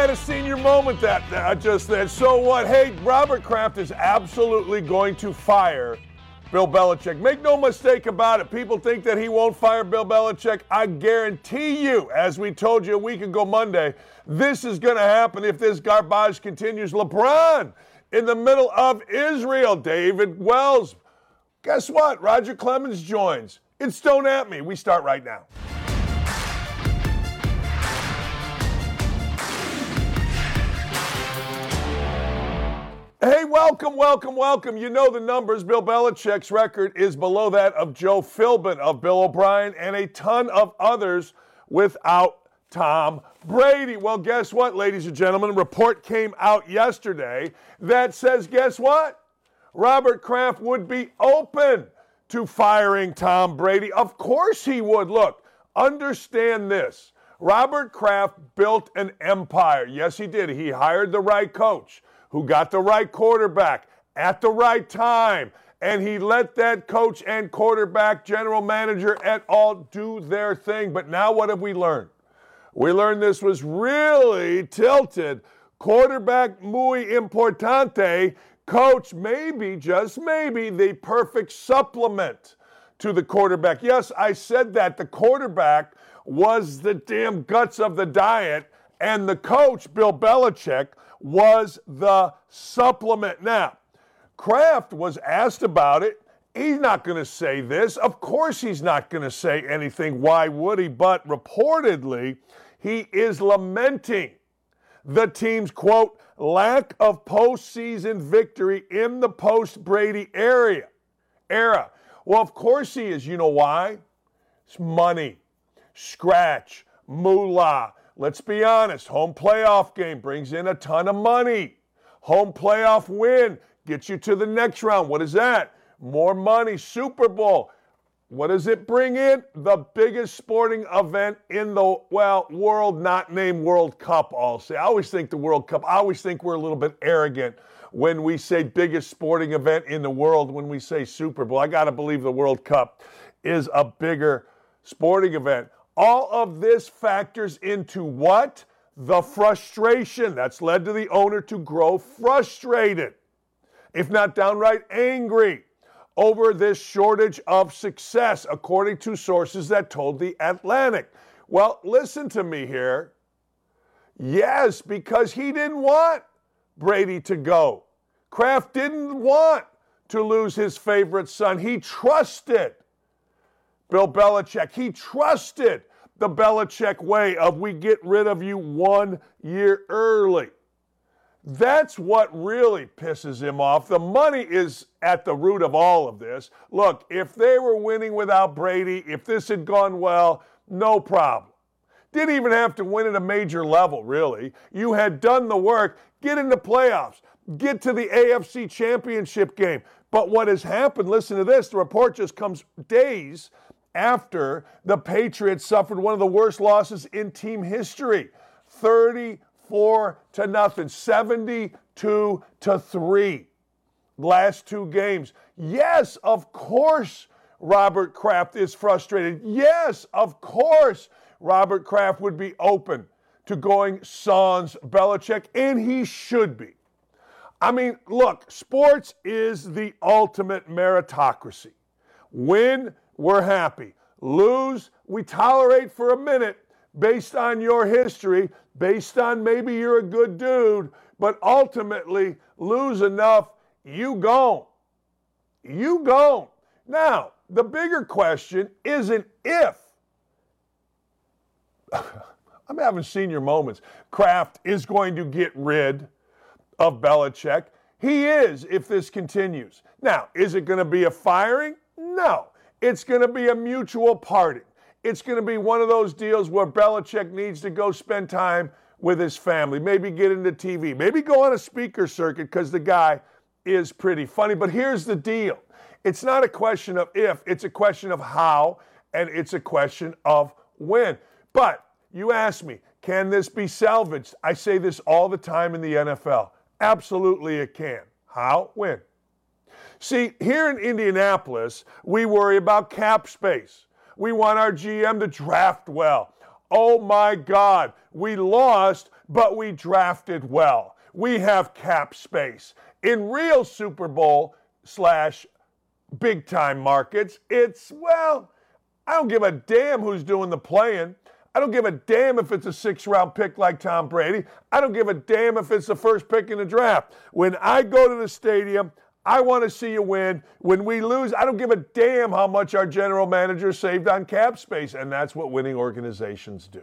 Had a senior moment that, that just then. So what? Hey, Robert Kraft is absolutely going to fire Bill Belichick. Make no mistake about it. People think that he won't fire Bill Belichick. I guarantee you, as we told you a week ago Monday, this is going to happen if this garbage continues. LeBron in the middle of Israel. David Wells. Guess what? Roger Clemens joins. It's Don't At Me. We start right now. Hey, welcome, welcome, welcome. You know the numbers. Bill Belichick's record is below that of Joe Philbin, of Bill O'Brien, and a ton of others without Tom Brady. Well, guess what, ladies and gentlemen? A report came out yesterday that says, guess what? Robert Kraft would be open to firing Tom Brady. Of course he would. Look, understand this. Robert Kraft built an empire. Yes, he did. He hired the right coach who got the right quarterback at the right time. And he let that coach and quarterback, general manager, et al. do their thing. But now what have we learned? We learned this was really tilted. Quarterback muy importante, coach maybe, just maybe, the perfect supplement to the quarterback. Yes, I said that. The quarterback was the damn guts of the diet, and the coach, Bill Belichick, was the supplement. Now, Kraft was asked about it. He's not going to say this. Of course, he's not going to say anything. Why would he? But reportedly, he is lamenting the team's quote lack of postseason victory in the post Brady area era. Well, of course he is. You know why? It's money, scratch, moolah. Let's be honest, home playoff game brings in a ton of money. Home playoff win gets you to the next round. What is that? More money. Super Bowl. What does it bring in? The biggest sporting event in the, well, world, not named World Cup, I'll say. I always think the World Cup, I always think we're a little bit arrogant when we say biggest sporting event in the world, when we say Super Bowl. I got to believe the World Cup is a bigger sporting event. All of this factors into what? The frustration that's led to the owner to grow frustrated, if not downright angry, over this shortage of success, according to sources that told The Atlantic. Well, listen to me here. Yes, because he didn't want Brady to go. Kraft didn't want to lose his favorite son. He trusted Bill Belichick. He trusted the Belichick way of we get rid of you one year early. That's what really pisses him off. The money is at the root of all of this. Look, if they were winning without Brady, if this had gone well, no problem. Didn't even have to win at a major level, really. You had done the work, get into playoffs, get to the AFC championship game. But what has happened, listen to this, the report just comes days after the Patriots suffered one of the worst losses in team history 34 to nothing, 72 to 3. Last two games. Yes, of course, Robert Kraft is frustrated. Yes, of course, Robert Kraft would be open to going sans Belichick, and he should be. I mean, look, sports is the ultimate meritocracy. Win we're happy. Lose, we tolerate for a minute based on your history, based on maybe you're a good dude, but ultimately lose enough, you gone. You gone. Now, the bigger question isn't if. I'm having senior moments. Kraft is going to get rid of Belichick. He is if this continues. Now, is it going to be a firing? No. It's going to be a mutual parting. It's going to be one of those deals where Belichick needs to go spend time with his family, maybe get into TV, maybe go on a speaker circuit because the guy is pretty funny. But here's the deal it's not a question of if, it's a question of how, and it's a question of when. But you ask me, can this be salvaged? I say this all the time in the NFL. Absolutely, it can. How? When? See, here in Indianapolis, we worry about cap space. We want our GM to draft well. Oh my God, we lost but we drafted well. We have cap space. In real Super Bowl slash big time markets, it's, well, I don't give a damn who's doing the playing. I don't give a damn if it's a six round pick like Tom Brady. I don't give a damn if it's the first pick in the draft. When I go to the stadium, I want to see you win. When we lose, I don't give a damn how much our general manager saved on cap space. And that's what winning organizations do.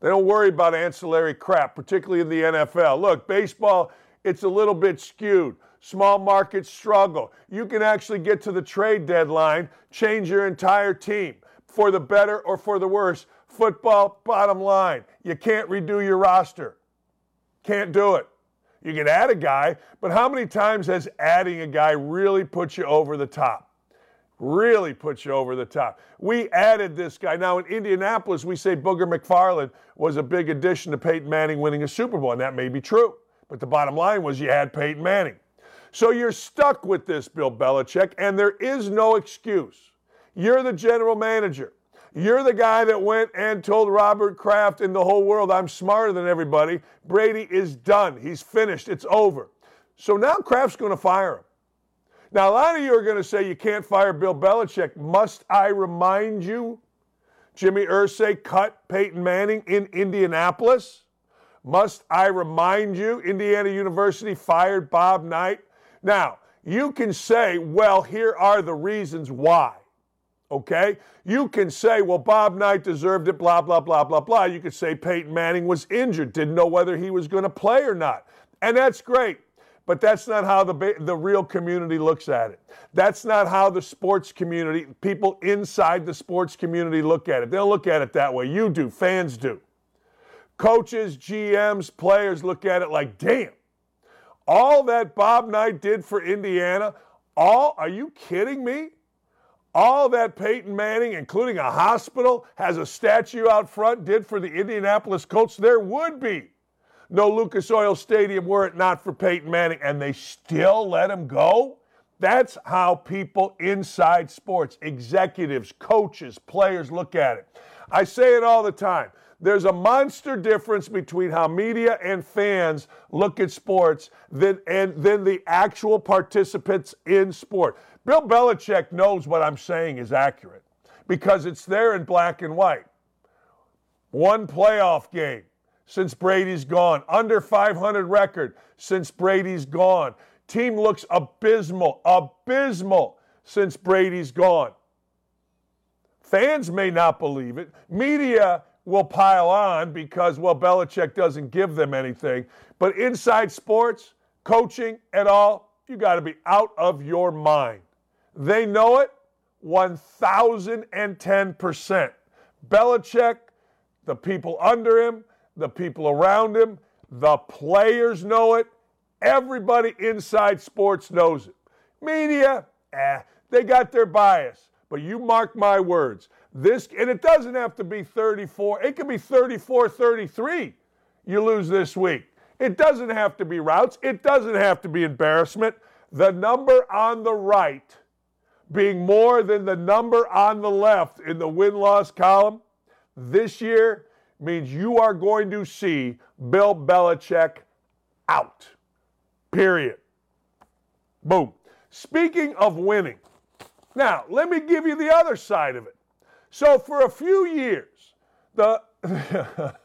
They don't worry about ancillary crap, particularly in the NFL. Look, baseball, it's a little bit skewed. Small markets struggle. You can actually get to the trade deadline, change your entire team for the better or for the worse. Football, bottom line, you can't redo your roster. Can't do it. You can add a guy, but how many times has adding a guy really put you over the top? Really put you over the top. We added this guy. Now, in Indianapolis, we say Booger McFarland was a big addition to Peyton Manning winning a Super Bowl, and that may be true. But the bottom line was you had Peyton Manning. So you're stuck with this, Bill Belichick, and there is no excuse. You're the general manager. You're the guy that went and told Robert Kraft and the whole world, I'm smarter than everybody. Brady is done. He's finished. It's over. So now Kraft's going to fire him. Now, a lot of you are going to say you can't fire Bill Belichick. Must I remind you? Jimmy Irsay cut Peyton Manning in Indianapolis. Must I remind you? Indiana University fired Bob Knight. Now, you can say, well, here are the reasons why. Okay? You can say, well, Bob Knight deserved it, blah, blah, blah, blah, blah. You could say Peyton Manning was injured, didn't know whether he was going to play or not. And that's great. But that's not how the, the real community looks at it. That's not how the sports community, people inside the sports community look at it. They don't look at it that way. You do, fans do. Coaches, GMs, players look at it like, damn, all that Bob Knight did for Indiana, all, are you kidding me? All that Peyton Manning, including a hospital, has a statue out front, did for the Indianapolis Colts, there would be no Lucas Oil Stadium were it not for Peyton Manning, and they still let him go? That's how people inside sports, executives, coaches, players look at it. I say it all the time. There's a monster difference between how media and fans look at sports than, and then the actual participants in sport. Bill Belichick knows what I'm saying is accurate because it's there in black and white. One playoff game since Brady's gone, under 500 record since Brady's gone. Team looks abysmal, abysmal since Brady's gone. Fans may not believe it. Media will pile on because, well, Belichick doesn't give them anything. But inside sports, coaching, and all, you got to be out of your mind. They know it 1,010%. Belichick, the people under him, the people around him, the players know it. Everybody inside sports knows it. Media, eh, they got their bias. But you mark my words. This, and it doesn't have to be 34, it can be 34 33 you lose this week. It doesn't have to be routes, it doesn't have to be embarrassment. The number on the right being more than the number on the left in the win loss column this year means you are going to see Bill Belichick out. Period. Boom. Speaking of winning, now let me give you the other side of it. So, for a few years, the the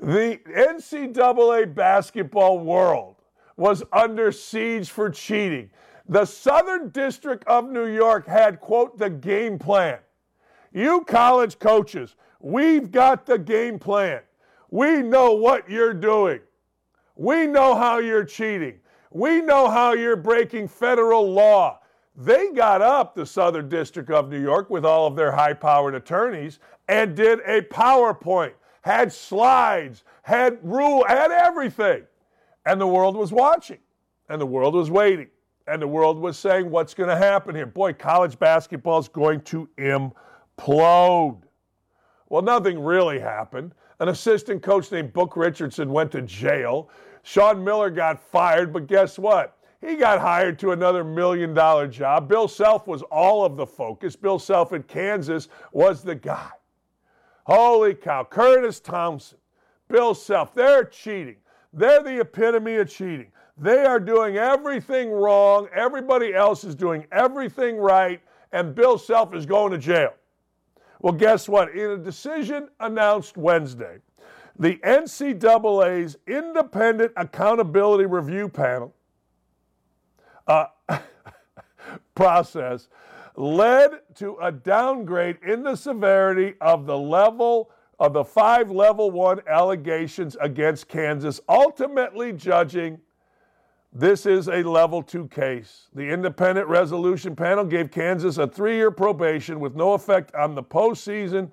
NCAA basketball world was under siege for cheating. The Southern District of New York had, quote, the game plan. You college coaches, we've got the game plan. We know what you're doing. We know how you're cheating. We know how you're breaking federal law. They got up, the Southern District of New York, with all of their high powered attorneys, and did a PowerPoint, had slides, had rule, had everything. And the world was watching, and the world was waiting and the world was saying, what's going to happen here? Boy, college basketball is going to implode. Well, nothing really happened. An assistant coach named Book Richardson went to jail. Sean Miller got fired, but guess what? He got hired to another million dollar job. Bill Self was all of the focus. Bill Self in Kansas was the guy. Holy cow. Curtis Thompson, Bill Self. They're cheating. They're the epitome of cheating. They are doing everything wrong. Everybody else is doing everything right, and Bill Self is going to jail. Well, guess what? In a decision announced Wednesday, the NCAA's Independent Accountability Review Panel uh, process led to a downgrade in the severity of the level of the five level one allegations against Kansas, ultimately judging this is a level two case. The independent resolution panel gave Kansas a three year probation with no effect on the postseason.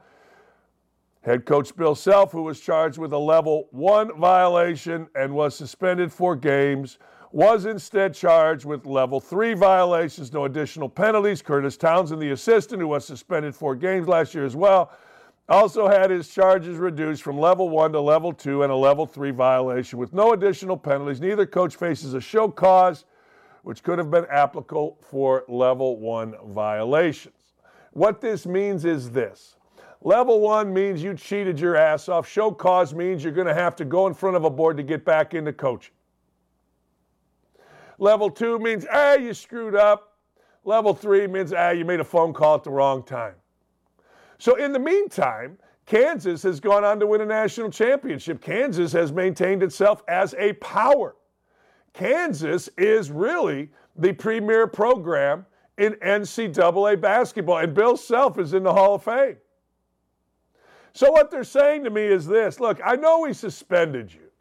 Head coach Bill Self, who was charged with a level one violation and was suspended for games, was instead charged with level three violations, no additional penalties. Kurtis Townsend, the assistant, who was suspended four games last year as well, also had his charges reduced from level one to level two and a level three violation with no additional penalties. Neither coach faces a show cause, which could have been applicable for level one violations. What this means is this. Level one means you cheated your ass off. Show cause means you're going to have to go in front of a board to get back into coaching. Level two means, ah, you screwed up. Level three means, ah, you made a phone call at the wrong time. So in the meantime, Kansas has gone on to win a national championship. Kansas has maintained itself as a power. Kansas is really the premier program in NCAA basketball, and Bill Self is in the Hall of Fame. So, what they're saying to me is this look, I know we suspended you.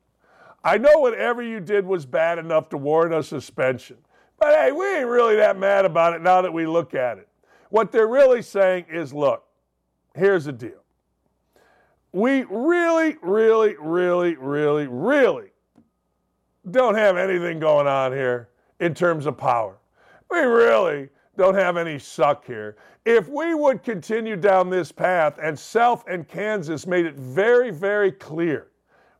I know whatever you did was bad enough to warrant a suspension. But hey, we ain't really that mad about it now that we look at it. What they're really saying is look, here's the deal. We really, really, really, really, really don't have anything going on here in terms of power. We really don't have any suck here. If we would continue down this path, and Self and Kansas made it very, very clear,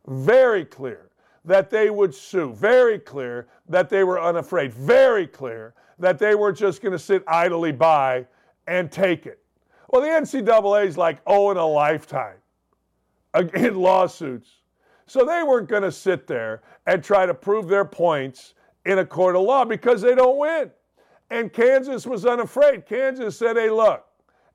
very clear that they would sue. Very clear that they were unafraid. Very clear that they were just going to sit idly by and take it. Well, the NCAA is like oh in a lifetime in lawsuits. So they weren't going to sit there and try to prove their points in a court of law because they don't win. And Kansas was unafraid. Kansas said, hey, look,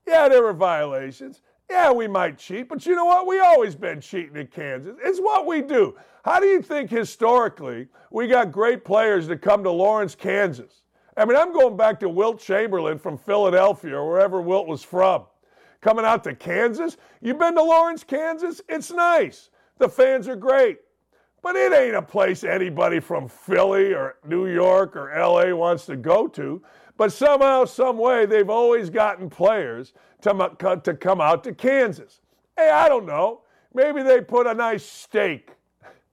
yeah, there were violations. Yeah, we might cheat, but you know what? We always been cheating in Kansas. It's what we do. How do you think historically we got great players to come to Lawrence, Kansas? I mean, I'm going back to Wilt Chamberlain from Philadelphia or wherever Wilt was from. Coming out to Kansas? You've been to Lawrence, Kansas? It's nice. The fans are great. But it ain't a place anybody from Philly or New York or LA wants to go to. But somehow, some way, they've always gotten players to, to come out to Kansas. Hey, I don't know. Maybe they put a nice steak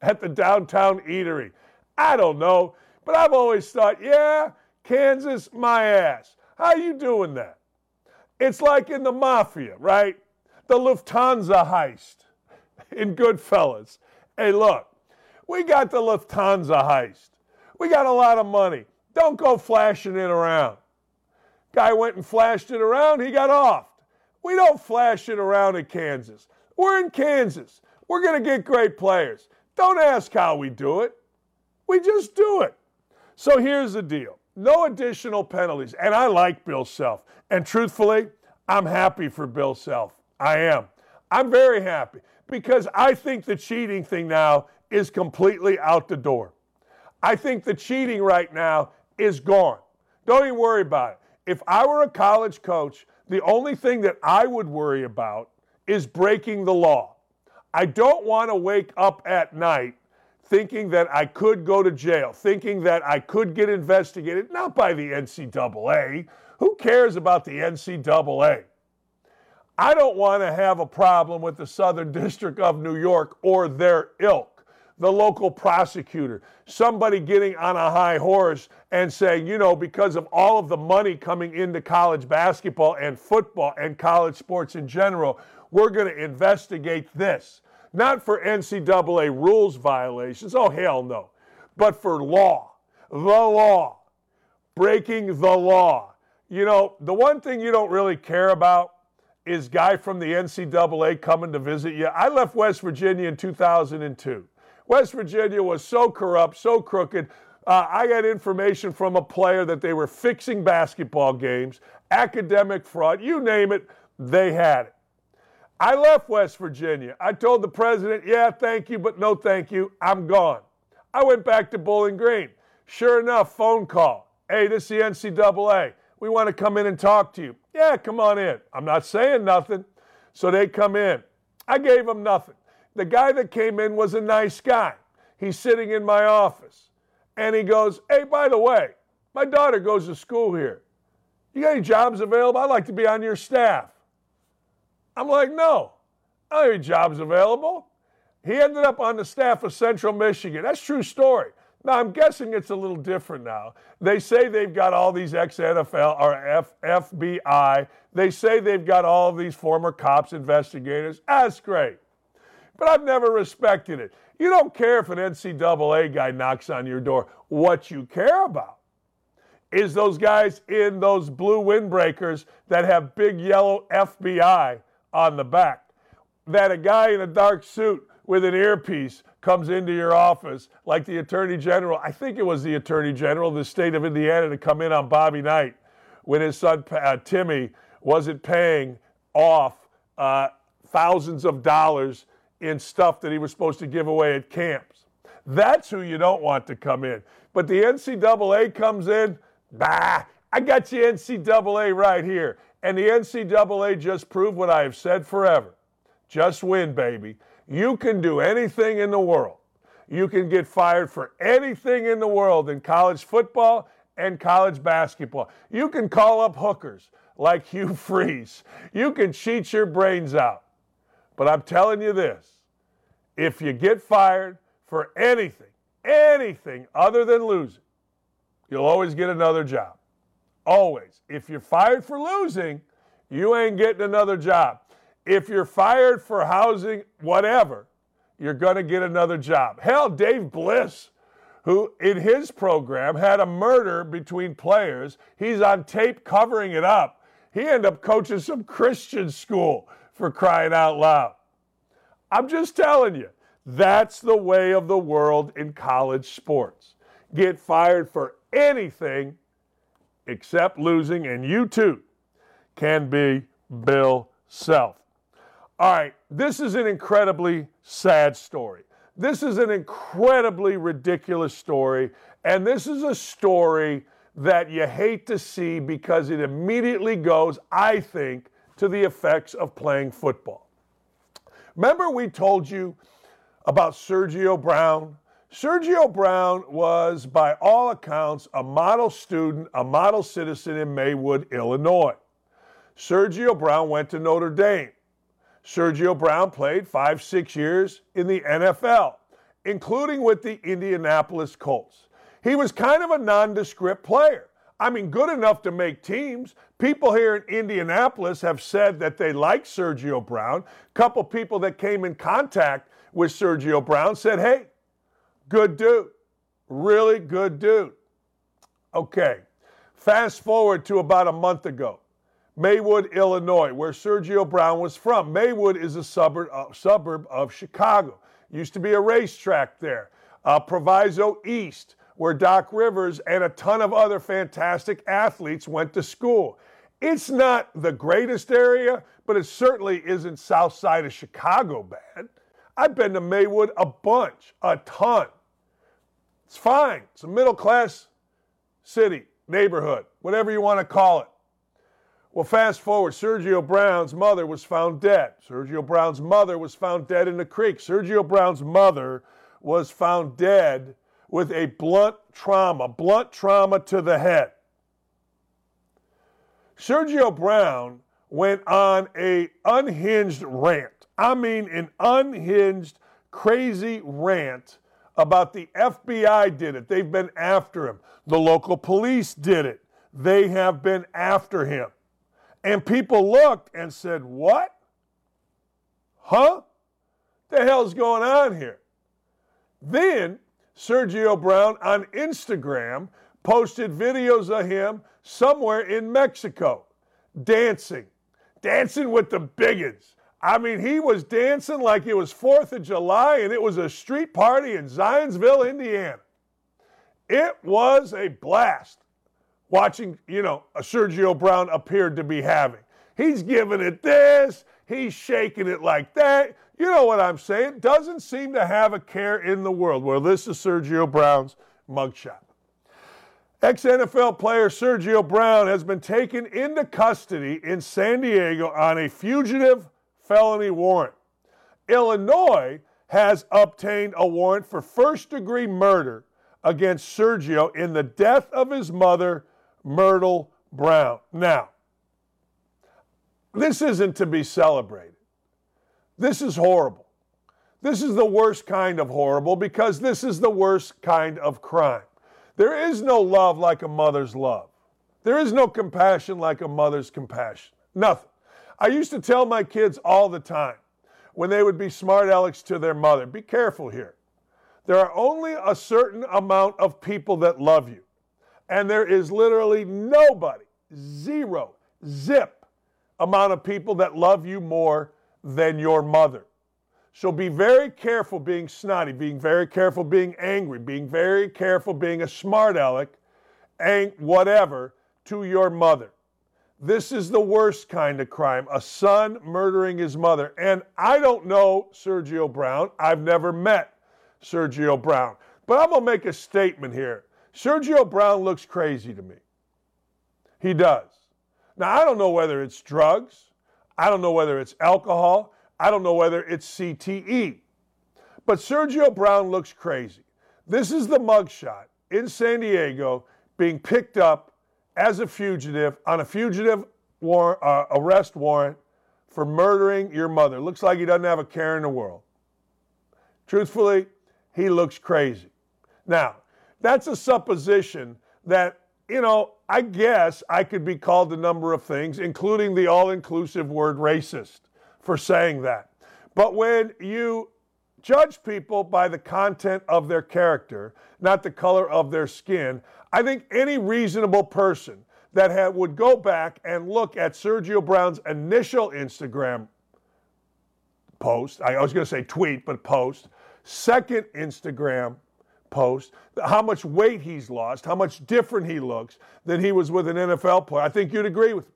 at the downtown eatery. I don't know. But I've always thought, yeah, Kansas, my ass. How you doing that? It's like in the mafia, right? The Lufthansa heist in Goodfellas. Hey, look, we got the Lufthansa heist. We got a lot of money. Don't go flashing it around. Guy went and flashed it around, he got off. We don't flash it around in Kansas. We're in Kansas. We're going to get great players. Don't ask how we do it. We just do it. So here's the deal no additional penalties. And I like Bill Self. And truthfully, I'm happy for Bill Self. I am. I'm very happy because I think the cheating thing now is completely out the door. I think the cheating right now is gone. Don't even worry about it. If I were a college coach, the only thing that I would worry about is breaking the law. I don't want to wake up at night thinking that I could go to jail, thinking that I could get investigated, not by the NCAA. Who cares about the NCAA? I don't want to have a problem with the Southern District of New York or their ilk the local prosecutor, somebody getting on a high horse and saying, you know, because of all of the money coming into college basketball and football and college sports in general, we're going to investigate this. Not for NCAA rules violations, oh, hell no, but for law, the law, breaking the law. You know, the one thing you don't really care about is guy from the NCAA coming to visit you? I left West Virginia in 2002. West Virginia was so corrupt, so crooked. Uh, I got information from a player that they were fixing basketball games, academic fraud, you name it, they had it. I left West Virginia. I told the president, yeah, thank you, but no thank you. I'm gone. I went back to Bowling Green. Sure enough, phone call. Hey, this is the NCAA. We want to come in and talk to you. Yeah, come on in. I'm not saying nothing. So they come in. I gave them nothing. The guy that came in was a nice guy. He's sitting in my office. And he goes, Hey, by the way, my daughter goes to school here. You got any jobs available? I'd like to be on your staff. I'm like, No, I don't have any jobs available. He ended up on the staff of Central Michigan. That's true story. Now, I'm guessing it's a little different now. They say they've got all these ex NFL or F, FBI. They say they've got all of these former cops, investigators. That's great. But I've never respected it. You don't care if an NCAA guy knocks on your door. What you care about is those guys in those blue windbreakers that have big yellow FBI on the back. That a guy in a dark suit with an earpiece comes into your office, like the Attorney General. I think it was the Attorney General of the state of Indiana to come in on Bobby Knight when his son uh, Timmy wasn't paying off uh, thousands of dollars in stuff that he was supposed to give away at camps. That's who you don't want to come in. But the NCAA comes in, bah, I got you NCAA right here. And the NCAA just proved what I have said forever. Just win, baby. You can do anything in the world. You can get fired for anything in the world in college football and college basketball. You can call up hookers like Hugh Freeze. You can cheat your brains out. But I'm telling you this if you get fired for anything, anything other than losing, you'll always get another job. Always. If you're fired for losing, you ain't getting another job. If you're fired for housing, whatever, you're going to get another job. Hell, Dave Bliss, who in his program had a murder between players, he's on tape covering it up. He ended up coaching some Christian school for crying out loud. I'm just telling you, that's the way of the world in college sports. Get fired for anything except losing, and you too can be Bill Self. All right, this is an incredibly sad story. This is an incredibly ridiculous story, and this is a story that you hate to see because it immediately goes, I think, to the effects of playing football. Remember, we told you about Sergio Brown? Sergio Brown was, by all accounts, a model student, a model citizen in Maywood, Illinois. Sergio Brown went to Notre Dame. Sergio Brown played five, six years in the NFL, including with the Indianapolis Colts. He was kind of a nondescript player. I mean, good enough to make teams. People here in Indianapolis have said that they like Sergio Brown. A couple people that came in contact with Sergio Brown said, hey, good dude, really good dude. Okay, fast forward to about a month ago. Maywood, Illinois, where Sergio Brown was from. Maywood is a suburb, uh, suburb of Chicago. Used to be a racetrack there. Uh, Proviso East, where Doc Rivers and a ton of other fantastic athletes went to school. It's not the greatest area, but it certainly isn't south side of Chicago bad. I've been to Maywood a bunch, a ton. It's fine. It's a middle class city, neighborhood, whatever you want to call it. Well, fast forward, Sergio Brown's mother was found dead. Sergio Brown's mother was found dead in the creek. Sergio Brown's mother was found dead with a blunt trauma, blunt trauma to the head. Sergio Brown went on a unhinged rant. I mean an unhinged crazy rant about the FBI did it. They've been after him. The local police did it. They have been after him. And people looked and said, What? Huh? The hell's going on here? Then Sergio Brown on Instagram posted videos of him somewhere in Mexico dancing, dancing with the biggins. I mean, he was dancing like it was 4th of July and it was a street party in Zionsville, Indiana. It was a blast watching, you know, Sergio Brown appeared to be having. He's giving it this, he's shaking it like that. You know what I'm saying? Doesn't seem to have a care in the world. Well, this is Sergio Brown's mugshot. Ex NFL player Sergio Brown has been taken into custody in San Diego on a fugitive felony warrant. Illinois has obtained a warrant for first degree murder against Sergio in the death of his mother, Myrtle Brown. Now, this isn't to be celebrated. This is horrible. This is the worst kind of horrible because this is the worst kind of crime. There is no love like a mother's love. There is no compassion like a mother's compassion. Nothing. I used to tell my kids all the time when they would be smart alecks to their mother be careful here. There are only a certain amount of people that love you. And there is literally nobody, zero, zip amount of people that love you more than your mother. So be very careful being snotty, being very careful being angry, being very careful being a smart aleck, and whatever to your mother. This is the worst kind of crime a son murdering his mother. And I don't know Sergio Brown. I've never met Sergio Brown. But I'm going to make a statement here. Sergio Brown looks crazy to me. He does. Now, I don't know whether it's drugs, I don't know whether it's alcohol, I don't know whether it's CTE. But Sergio Brown looks crazy. This is the mugshot in San Diego being picked up as a fugitive on a fugitive war, uh, arrest warrant for murdering your mother. Looks like he doesn't have a care in the world. Truthfully, he looks crazy. Now, that's a supposition that, you know, I guess I could be called a number of things, including the all inclusive word racist for saying that. But when you judge people by the content of their character, not the color of their skin, I think any reasonable person that had, would go back and look at Sergio Brown's initial Instagram post, I was going to say tweet, but post, second Instagram post, how much weight he's lost, how much different he looks than he was with an NFL player. I think you'd agree with me.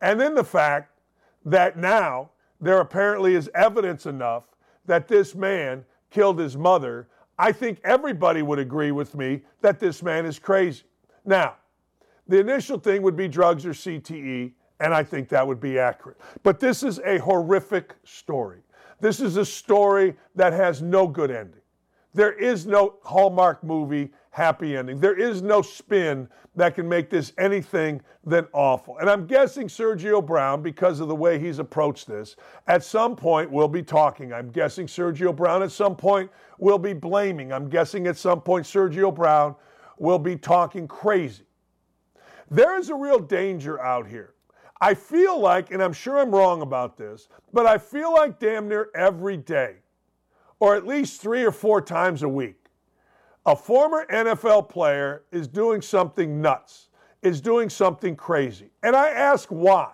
And then the fact that now there apparently is evidence enough that this man killed his mother, I think everybody would agree with me that this man is crazy. Now, the initial thing would be drugs or CTE, and I think that would be accurate. But this is a horrific story. This is a story that has no good ending. There is no Hallmark movie happy ending. There is no spin that can make this anything than awful. And I'm guessing Sergio Brown, because of the way he's approached this, at some point will be talking. I'm guessing Sergio Brown at some point will be blaming. I'm guessing at some point Sergio Brown will be talking crazy. There is a real danger out here. I feel like, and I'm sure I'm wrong about this, but I feel like damn near every day, or at least three or four times a week, a former NFL player is doing something nuts, is doing something crazy. And I ask why.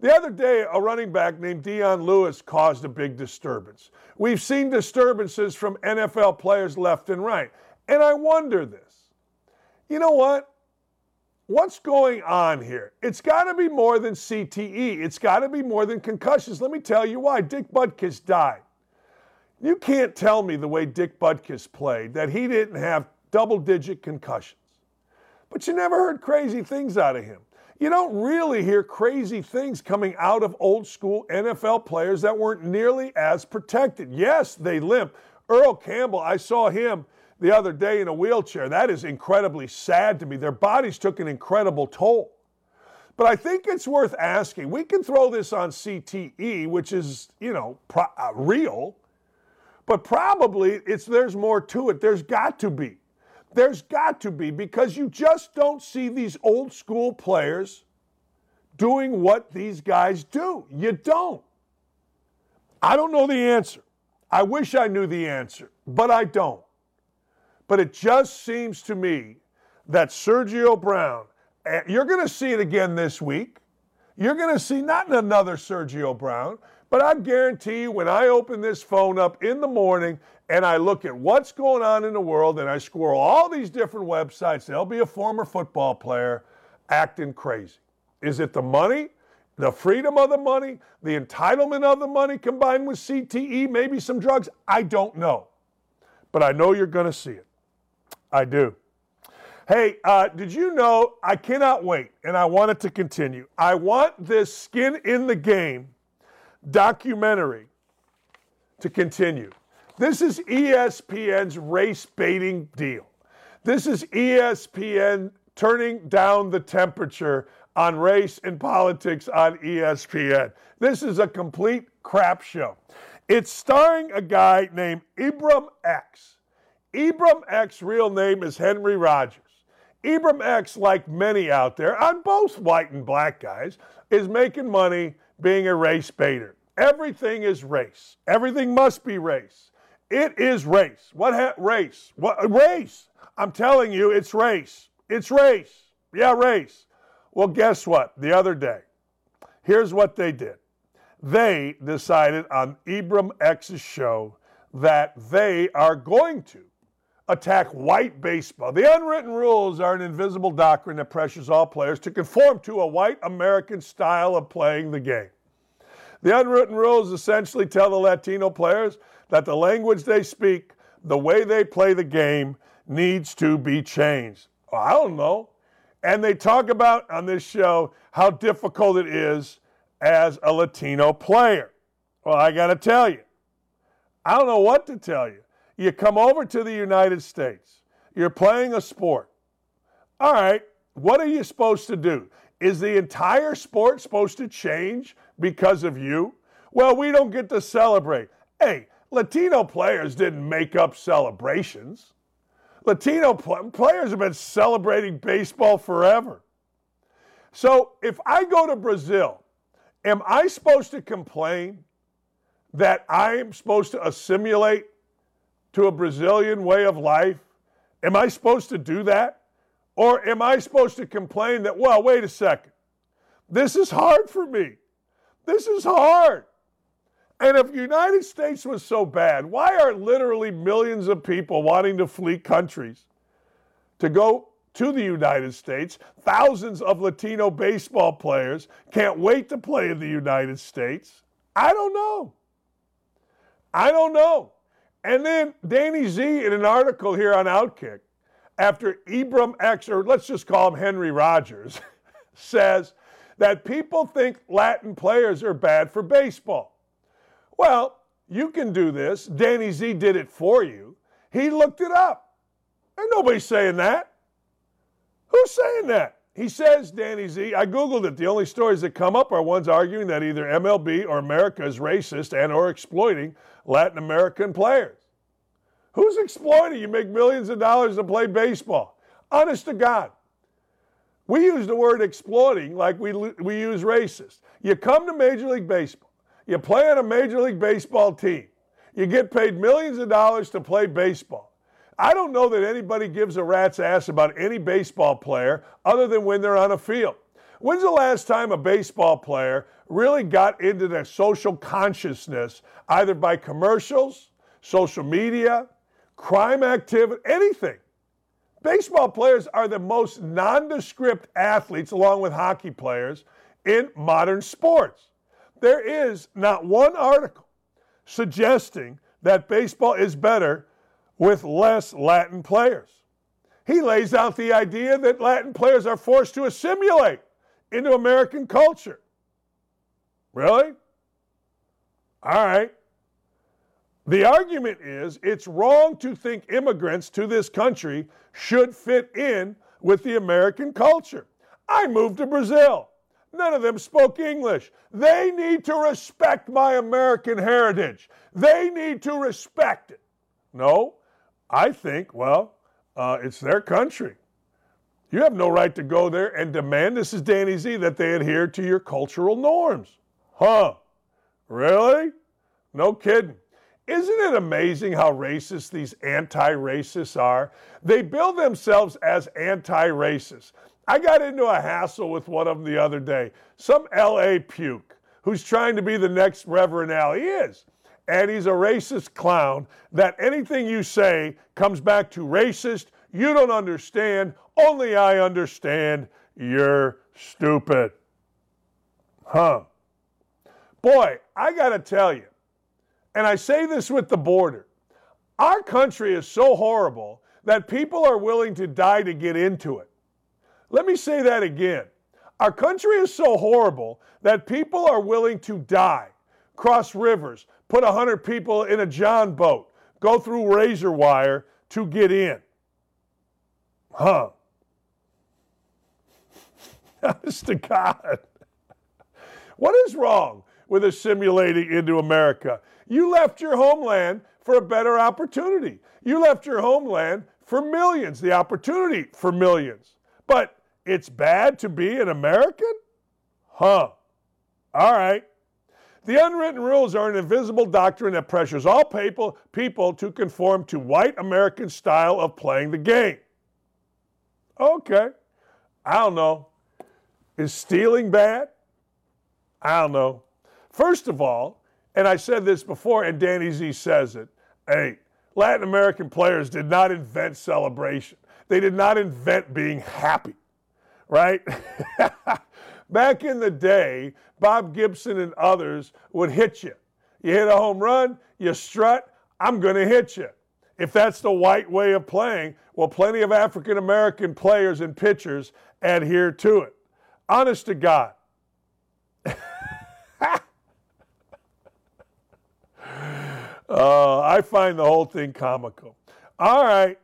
The other day, a running back named Dion Lewis caused a big disturbance. We've seen disturbances from NFL players left and right. And I wonder this. You know what? What's going on here? It's got to be more than CTE. It's got to be more than concussions. Let me tell you why. Dick Butkus died. You can't tell me the way Dick Butkus played that he didn't have double digit concussions. But you never heard crazy things out of him. You don't really hear crazy things coming out of old school NFL players that weren't nearly as protected. Yes, they limp. Earl Campbell, I saw him the other day in a wheelchair. That is incredibly sad to me. Their bodies took an incredible toll. But I think it's worth asking. We can throw this on CTE, which is, you know, pro- uh, real. But probably it's there's more to it. There's got to be. There's got to be because you just don't see these old school players doing what these guys do. You don't. I don't know the answer. I wish I knew the answer, but I don't. But it just seems to me that Sergio Brown, eh, you're going to see it again this week. you're going to see not another Sergio Brown, but I guarantee you when I open this phone up in the morning and I look at what's going on in the world and I squirrel all these different websites, there'll be a former football player acting crazy. Is it the money? The freedom of the money, the entitlement of the money combined with CTE, maybe some drugs? I don't know. But I know you're going to see it. I do. Hey, uh, did you know? I cannot wait, and I want it to continue. I want this skin in the game documentary to continue. This is ESPN's race baiting deal. This is ESPN turning down the temperature on race and politics on ESPN. This is a complete crap show. It's starring a guy named Ibram X. Ibram X real name is Henry Rogers. Ibram X, like many out there, on both white and black guys, is making money being a race baiter. Everything is race. Everything must be race. It is race. What ha- race? What race? I'm telling you, it's race. It's race. Yeah, race. Well, guess what? The other day, here's what they did. They decided on Ibram X's show that they are going to attack white baseball. The unwritten rules are an invisible doctrine that pressures all players to conform to a white American style of playing the game. The unwritten rules essentially tell the Latino players that the language they speak, the way they play the game, needs to be changed. I don't know. And they talk about on this show how difficult it is as a Latino player. Well, I got to tell you, I don't know what to tell you. You come over to the United States, you're playing a sport. All right, what are you supposed to do? Is the entire sport supposed to change because of you? Well, we don't get to celebrate. Hey, Latino players didn't make up celebrations. Latino pl- players have been celebrating baseball forever. So if I go to Brazil, am I supposed to complain that I am supposed to assimilate to a Brazilian way of life? Am I supposed to do that? Or am I supposed to complain that, well, wait a second, this is hard for me? This is hard. And if the United States was so bad, why are literally millions of people wanting to flee countries to go to the United States? Thousands of Latino baseball players can't wait to play in the United States. I don't know. I don't know. And then Danny Z in an article here on Outkick, after Ibram X, or let's just call him Henry Rogers, says that people think Latin players are bad for baseball. Well, you can do this. Danny Z did it for you. He looked it up. And nobody's saying that. Who's saying that? He says, Danny Z, I Googled it. The only stories that come up are ones arguing that either MLB or America is racist and or exploiting Latin American players. Who's exploiting? You make millions of dollars to play baseball. Honest to God. We use the word exploiting like we, we use racist. You come to Major League Baseball. You play on a Major League Baseball team. You get paid millions of dollars to play baseball. I don't know that anybody gives a rat's ass about any baseball player other than when they're on a field. When's the last time a baseball player really got into their social consciousness, either by commercials, social media, crime activity, anything? Baseball players are the most nondescript athletes, along with hockey players, in modern sports. There is not one article suggesting that baseball is better with less Latin players. He lays out the idea that Latin players are forced to assimilate into American culture. Really? All right. The argument is it's wrong to think immigrants to this country should fit in with the American culture. I moved to Brazil. None of them spoke English. They need to respect my American heritage. They need to respect it. No, I think, well, uh, it's their country. You have no right to go there and demand, this is Danny Z, that they adhere to your cultural norms. Huh? Really? No kidding. Isn't it amazing how racist these anti racists are? They bill themselves as anti racist. I got into a hassle with one of them the other day. Some LA puke who's trying to be the next Reverend Al. He is. And he's a racist clown that anything you say comes back to racist. You don't understand. Only I understand. You're stupid. Huh. Boy, I got to tell you, and I say this with the border our country is so horrible that people are willing to die to get into it. Let me say that again. Our country is so horrible that people are willing to die, cross rivers, put 100 people in a John boat, go through razor wire to get in. Huh. Honest to God. What is wrong with assimilating into America? You left your homeland for a better opportunity. You left your homeland for millions, the opportunity for millions. But it's bad to be an American? Huh. All right. The unwritten rules are an invisible doctrine that pressures all people, people to conform to white American style of playing the game. Okay. I don't know. Is stealing bad? I don't know. First of all, and I said this before, and Danny Z says it hey, Latin American players did not invent celebration, they did not invent being happy, right? Back in the day, Bob Gibson and others would hit you. You hit a home run, you strut, I'm going to hit you. If that's the white way of playing, well, plenty of African American players and pitchers adhere to it. Honest to God. Uh, I find the whole thing comical. All right,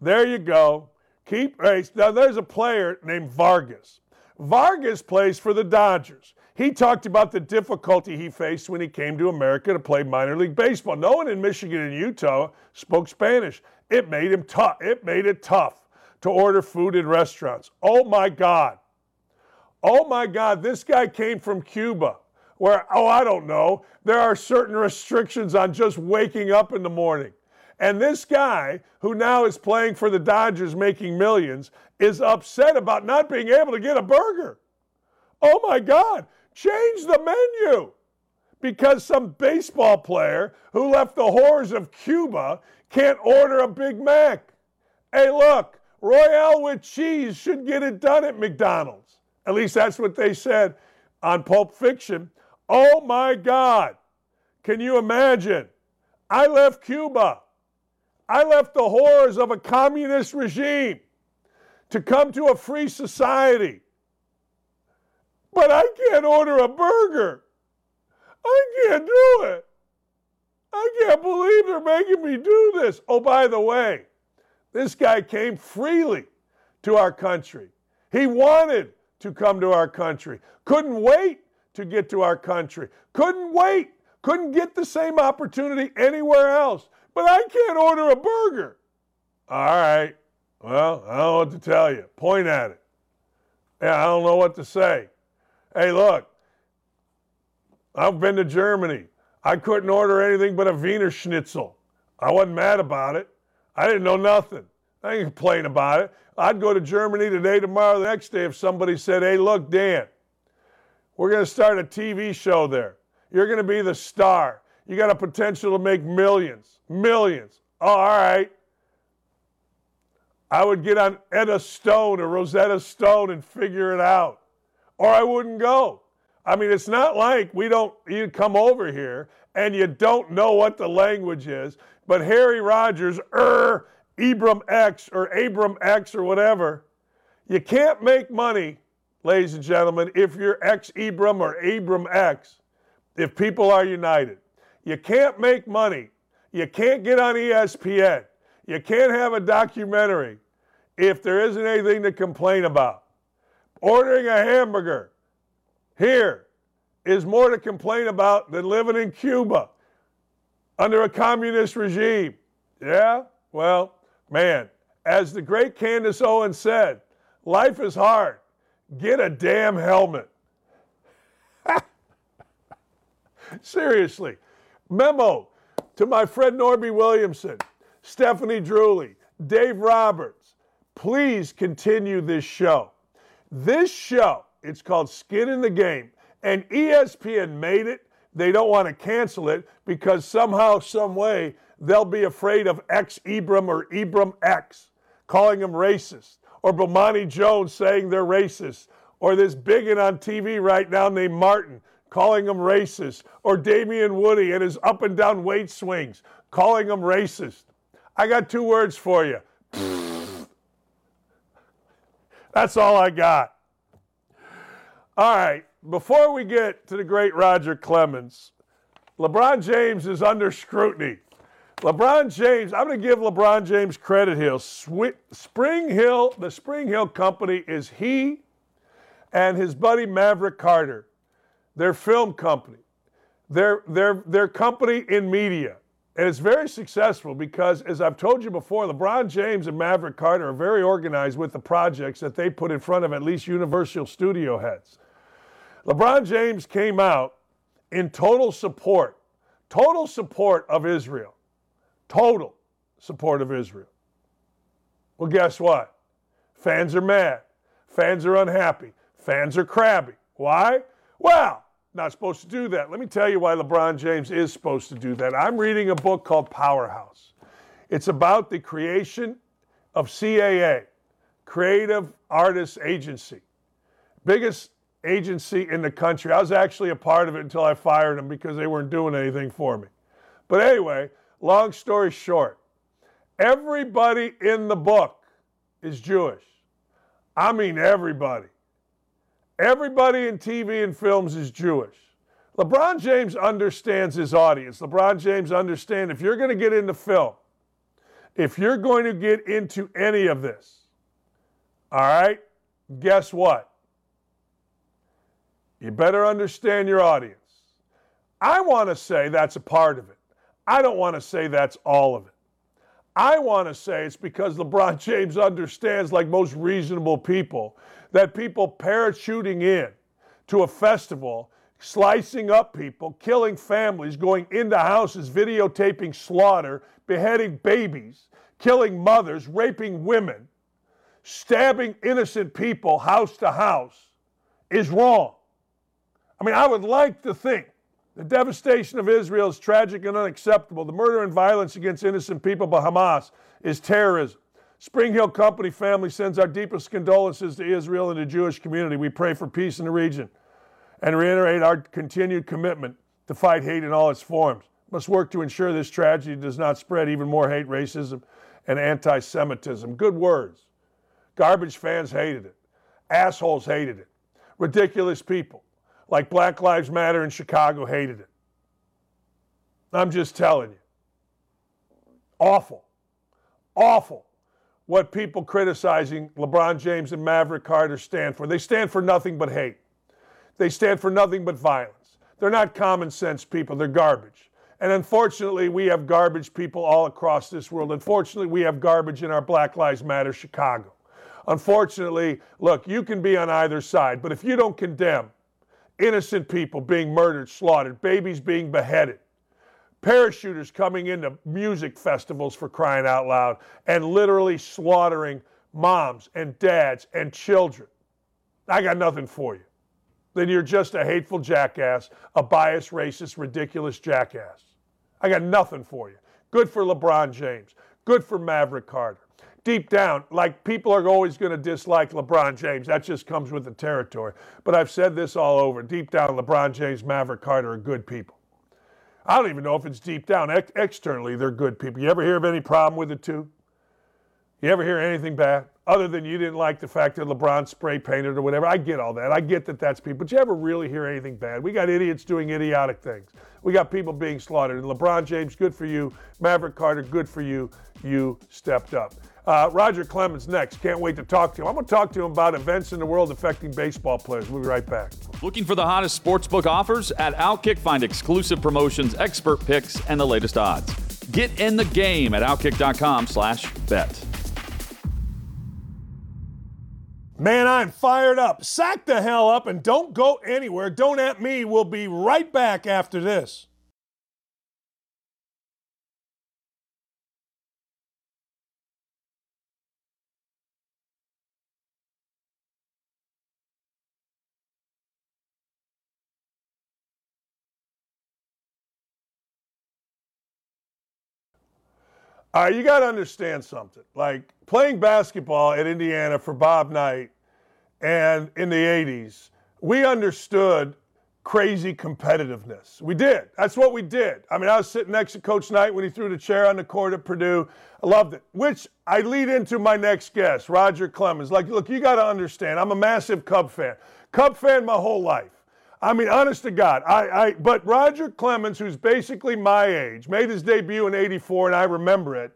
there you go. Keep race. Now, there's a player named Vargas. Vargas plays for the Dodgers. He talked about the difficulty he faced when he came to America to play minor league baseball. No one in Michigan and Utah spoke Spanish. It made him tough. It made it tough to order food in restaurants. Oh my God. Oh my God, this guy came from Cuba where, oh, I don't know, there are certain restrictions on just waking up in the morning. And this guy, who now is playing for the Dodgers making millions, is upset about not being able to get a burger. Oh my God, change the menu because some baseball player who left the horrors of Cuba can't order a Big Mac. Hey, look, Royale with cheese should get it done at McDonald's. At least that's what they said on Pulp Fiction. Oh my God. Can you imagine? I left Cuba. I left the horrors of a communist regime to come to a free society. But I can't order a burger. I can't do it. I can't believe they're making me do this. Oh, by the way, this guy came freely to our country. He wanted to come to our country. Couldn't wait to get to our country. Couldn't wait. Couldn't get the same opportunity anywhere else. But I can't order a burger. All right. Well, I don't know what to tell you. Point at it. Yeah, I don't know what to say. Hey, look, I've been to Germany. I couldn't order anything but a Wiener Schnitzel. I wasn't mad about it. I didn't know nothing. I didn't complain about it. I'd go to Germany today, tomorrow, the next day if somebody said, hey, look, Dan, we're going to start a TV show there. You're going to be the star. You got a potential to make millions. Millions. All right. I would get on Etta Stone or Rosetta Stone and figure it out. Or I wouldn't go. I mean, it's not like we don't, you come over here and you don't know what the language is, but Harry Rogers, er, Ibram X or Abram X or whatever, you can't make money ladies and gentlemen, if you're ex Ibram or Abram X, if people are united, you can't make money. You can't get on ESPN. You can't have a documentary if there isn't anything to complain about. Ordering a hamburger here is more to complain about than living in Cuba under a communist regime. Yeah? Well, man, as the great Candace Owens said, life is hard. Get a damn helmet. Seriously. Memo to my friend Norby Williamson, Stephanie Druley, Dave Roberts. Please continue this show. This show, it's called Skin in the Game, and ESPN made it. They don't want to cancel it because somehow, some way, they'll be afraid of X Ibram or Ibram X calling them racist, or Bomani Jones saying they're racist, or this bigot on TV right now named Martin calling him racist, or Damien Woody and his up and down weight swings calling him racist. I got two words for you. That's all I got. All right, before we get to the great Roger Clemens, LeBron James is under scrutiny. LeBron James, I'm going to give LeBron James credit here. Spring Hill, the Spring Hill Company is he and his buddy Maverick Carter, their film company, their, their, their company in media. And it's very successful because, as I've told you before, LeBron James and Maverick Carter are very organized with the projects that they put in front of at least Universal Studio heads. LeBron James came out in total support, total support of Israel, total support of Israel. Well, guess what? Fans are mad. Fans are unhappy. Fans are crabby. Why? Well, not supposed to do that. Let me tell you why LeBron James is supposed to do that. I'm reading a book called Powerhouse. It's about the creation of CAA, Creative Artists Agency. Biggest agency in the country. I was actually a part of it until I fired them because they weren't doing anything for me. But anyway, long story short, everybody in the book is Jewish. I mean, everybody. Everybody in TV and films is Jewish. LeBron James understands his audience. LeBron James understands if you're going to get into film, if you're going to get into any of this, all right, guess what? You better understand your audience. I want to say that's a part of it. I don't want to say that's all of it. I want to say it's because LeBron James understands, like most reasonable people, that people parachuting in to a festival, slicing up people, killing families, going into houses, videotaping slaughter, beheading babies, killing mothers, raping women, stabbing innocent people house to house is wrong. I mean, I would like to think the devastation of Israel is tragic and unacceptable. The murder and violence against innocent people by Hamas is terrorism. Spring Hill Company family sends our deepest condolences to Israel and the Jewish community. We pray for peace in the region and reiterate our continued commitment to fight hate in all its forms. Must work to ensure this tragedy does not spread even more hate, racism, and anti Semitism. Good words. Garbage fans hated it. Assholes hated it. Ridiculous people like Black Lives Matter in Chicago hated it. I'm just telling you. Awful. Awful what people criticizing LeBron James and Maverick Carter stand for. They stand for nothing but hate. They stand for nothing but violence. They're not common sense people, they're garbage. And unfortunately, we have garbage people all across this world. Unfortunately, we have garbage in our Black Lives Matter Chicago. Unfortunately, look, you can be on either side, but if you don't condemn innocent people being murdered, slaughtered, babies being beheaded, parachuters coming into music festivals for crying out loud and literally slaughtering moms and dads and children. I got nothing for you. Then you're just a hateful jackass, a biased, racist, ridiculous jackass. I got nothing for you. Good for LeBron James. Good for Maverick Carter. Deep down, like people are always going to dislike LeBron James. That just comes with the territory. But I've said this all over. Deep down, LeBron James, Maverick Carter are good people. I don't even know if it's deep down. Ex- externally, they're good people. You ever hear of any problem with it, too? You ever hear anything bad? Other than you didn't like the fact that LeBron spray painted or whatever. I get all that. I get that that's people. But you ever really hear anything bad? We got idiots doing idiotic things. We got people being slaughtered. And LeBron James, good for you. Maverick Carter, good for you. You stepped up. Uh, Roger Clemens next. Can't wait to talk to him. I'm going to talk to him about events in the world affecting baseball players. We'll be right back. Looking for the hottest sportsbook offers? At Outkick, find exclusive promotions, expert picks, and the latest odds. Get in the game at outkick.com slash bet. Man, I'm fired up. Sack the hell up and don't go anywhere. Don't at me. We'll be right back after this. All right, you got to understand something. Like playing basketball at Indiana for Bob Knight and in the 80s, we understood crazy competitiveness. We did. That's what we did. I mean, I was sitting next to Coach Knight when he threw the chair on the court at Purdue. I loved it. Which I lead into my next guest, Roger Clemens. Like, look, you got to understand, I'm a massive Cub fan. Cub fan my whole life. I mean, honest to God, I, I but Roger Clemens, who's basically my age, made his debut in '84, and I remember it.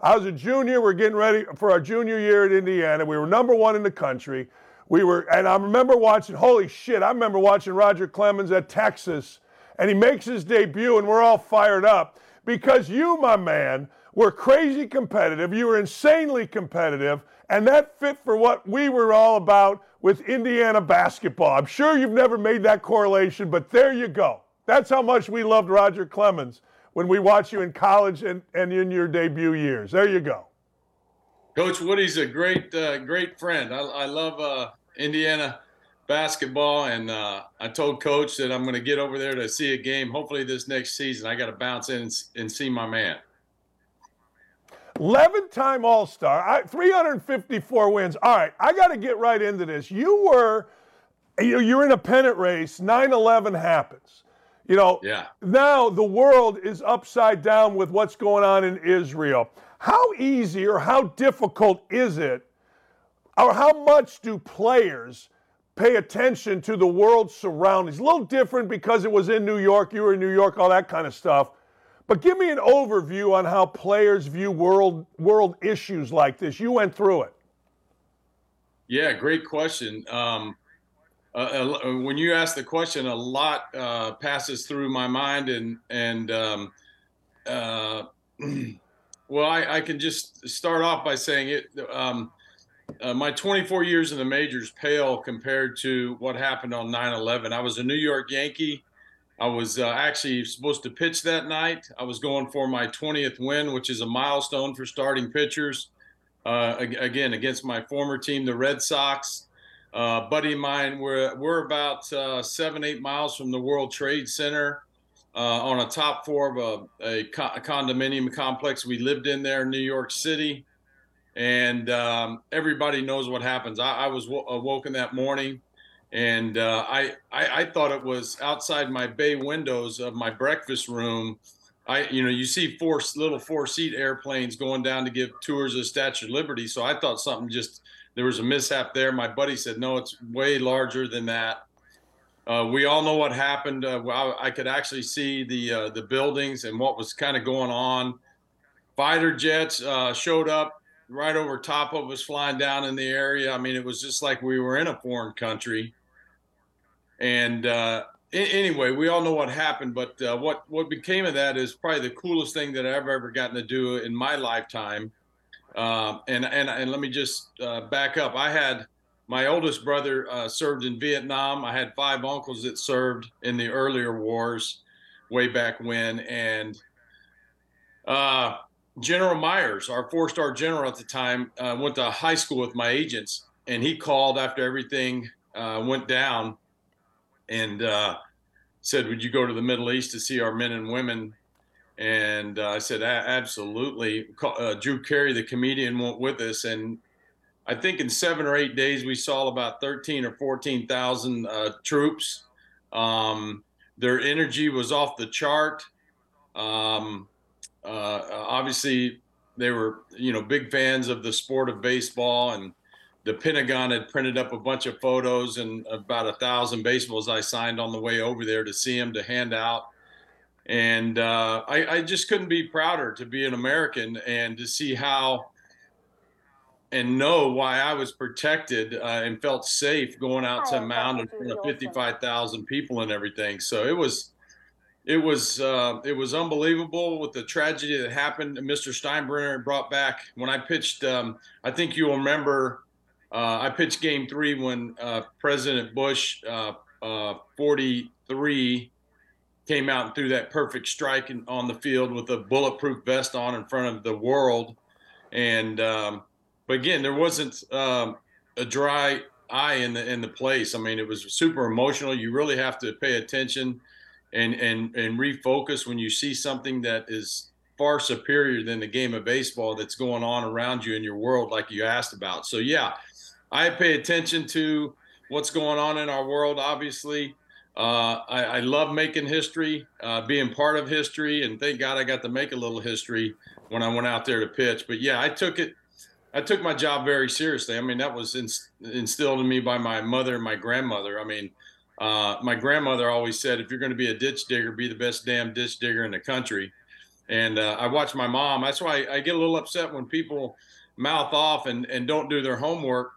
I was a junior. We're getting ready for our junior year at Indiana. We were number one in the country. We were, and I remember watching. Holy shit! I remember watching Roger Clemens at Texas, and he makes his debut, and we're all fired up because you, my man, were crazy competitive. You were insanely competitive, and that fit for what we were all about with Indiana basketball. I'm sure you've never made that correlation, but there you go. That's how much we loved Roger Clemens when we watched you in college and, and in your debut years. There you go. Coach Woody's a great, uh, great friend. I, I love uh, Indiana basketball, and uh, I told Coach that I'm going to get over there to see a game. Hopefully, this next season, I got to bounce in and, and see my man. 11 time All Star, 354 wins. All right, I got to get right into this. You were, you're in a pennant race, 9 11 happens. You know, yeah. now the world is upside down with what's going on in Israel. How easy or how difficult is it, or how much do players pay attention to the world surroundings? A little different because it was in New York, you were in New York, all that kind of stuff. But give me an overview on how players view world world issues like this. You went through it. Yeah, great question. Um, uh, uh, when you ask the question, a lot uh, passes through my mind, and and um, uh, well, I, I, can just start off by saying it. Um, uh, my 24 years in the majors pale compared to what happened on 9/11. I was a New York Yankee. I was uh, actually supposed to pitch that night. I was going for my 20th win, which is a milestone for starting pitchers. Uh, again, against my former team, the Red Sox. Uh, buddy of mine, we're, we're about uh, seven, eight miles from the World Trade Center uh, on a top floor of a, a, co- a, condominium complex. We lived in there in New York City. And um, everybody knows what happens. I, I was w- awoken that morning and uh, I, I, I thought it was outside my bay windows of my breakfast room. I you know you see four little four seat airplanes going down to give tours of Statue of Liberty, so I thought something just there was a mishap there. My buddy said no, it's way larger than that. Uh, we all know what happened. Uh, I, I, could actually see the uh, the buildings and what was kind of going on. Fighter jets uh, showed up right over top of us, flying down in the area. I mean, it was just like we were in a foreign country. And uh, anyway, we all know what happened, but uh, what what became of that is probably the coolest thing that I've ever gotten to do in my lifetime. Uh, and and and let me just uh, back up. I had my oldest brother uh, served in Vietnam. I had five uncles that served in the earlier wars, way back when, and. Uh, general Myers, our four-star general at the time, went to high school with my agents, and he called after everything went down and uh, said, "Would you go to the Middle East to see our men and women?" And uh, I said, "Absolutely." Uh, Drew Carey, the comedian, went with us, and I think in seven or eight days we saw about thirteen or fourteen thousand uh, troops. Um, their energy was off the chart. Um, uh, obviously, they were, you know, big fans of the sport of baseball and the Pentagon had printed up a bunch of photos and about a thousand baseballs I signed on the way over there to see him to hand out. And uh, I, I, just couldn't be prouder to be an American and to see how and know why I was protected uh, and felt safe going out to a mound in front of 55,000 people and everything. So it was, it was, uh, it was unbelievable with the tragedy that happened. Mr. Steinbrenner brought back when I pitched. Um, I think you'll remember uh, I pitched game three when uh, President Bush, uh, uh 43, came out and threw that perfect strike in, on the field with a bulletproof vest on in front of the world. And um, but again, there wasn't um, a dry eye in the in the place. I mean, it was super emotional. You really have to pay attention and and and refocus when you see something that is far superior than the game of baseball that's going on around you in your world, like you asked about. So yeah, I pay attention to what's going on in our world. Obviously, uh, I, I, love making history, uh, being part of history, and thank God I got to make a little history when I went out there to pitch. But yeah, I took it. I took my job very seriously. I mean, that was instilled in me by my mother and my grandmother. I mean, uh, my grandmother always said, if you're going to be a ditch digger, be the best damn ditch digger in the country. And uh, I watched my mom. That's why I, I, get a little upset when people mouth off and, and don't do their homework.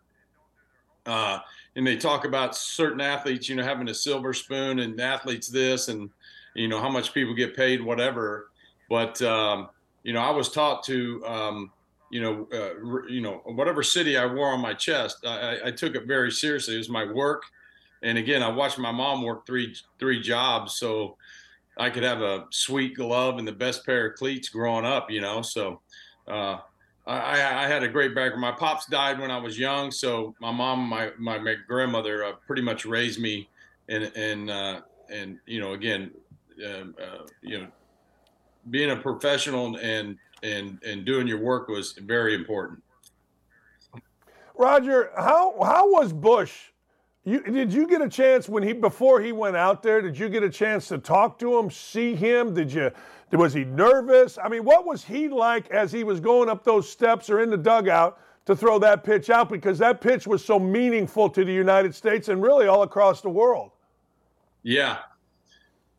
Uh, and they talk about certain athletes, you know, having a silver spoon and athletes this and, you know, how much people get paid, whatever. But, um, you know, I was taught to, um, you know, uh, you know, whatever city I wore on my chest, I, I took it very seriously. It was my work and again, I watched my mom work three three jobs, so I could have a sweet glove and the best pair of cleats growing up. You know, so uh, I, I, had a great background. My pops died when I was young, so my mom, my my, grandmother, uh, pretty much raised me, and and uh, and you know, again, um, uh, you know, being a professional and and and doing your work was very important. Roger, how how was Bush you, did you get a chance when he before he went out there? Did you get a chance to talk to him, see him? Did you? Was he nervous? I mean, what was he like as he was going up those steps or in the dugout to throw that pitch out? Because that pitch was so meaningful to the United States and really all across the world. Yeah,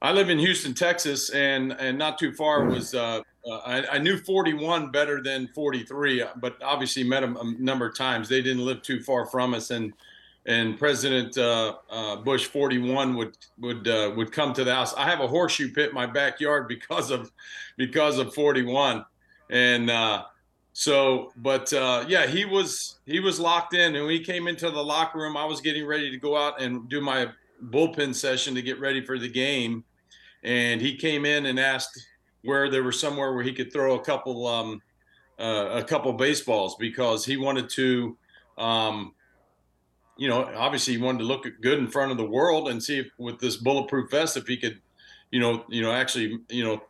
I live in Houston, Texas, and and not too far was. Uh, uh, I, I, knew 41 better than 43, but obviously met him a number of times. They didn't live too far from us, and and President uh, uh, Bush 41 would would uh, would come to the house. I have a horseshoe pit in my backyard because of because of 41, and uh, so but uh, yeah, he was he was locked in, and when he came into the locker room, I was getting ready to go out and do my bullpen session to get ready for the game, and he came in and asked where there was somewhere where he could throw a couple um, uh, a couple baseballs because he wanted to. Um, you know, obviously he wanted to look good in front of the world and see if with this bulletproof vest if he could, you know, you know, actually, you know,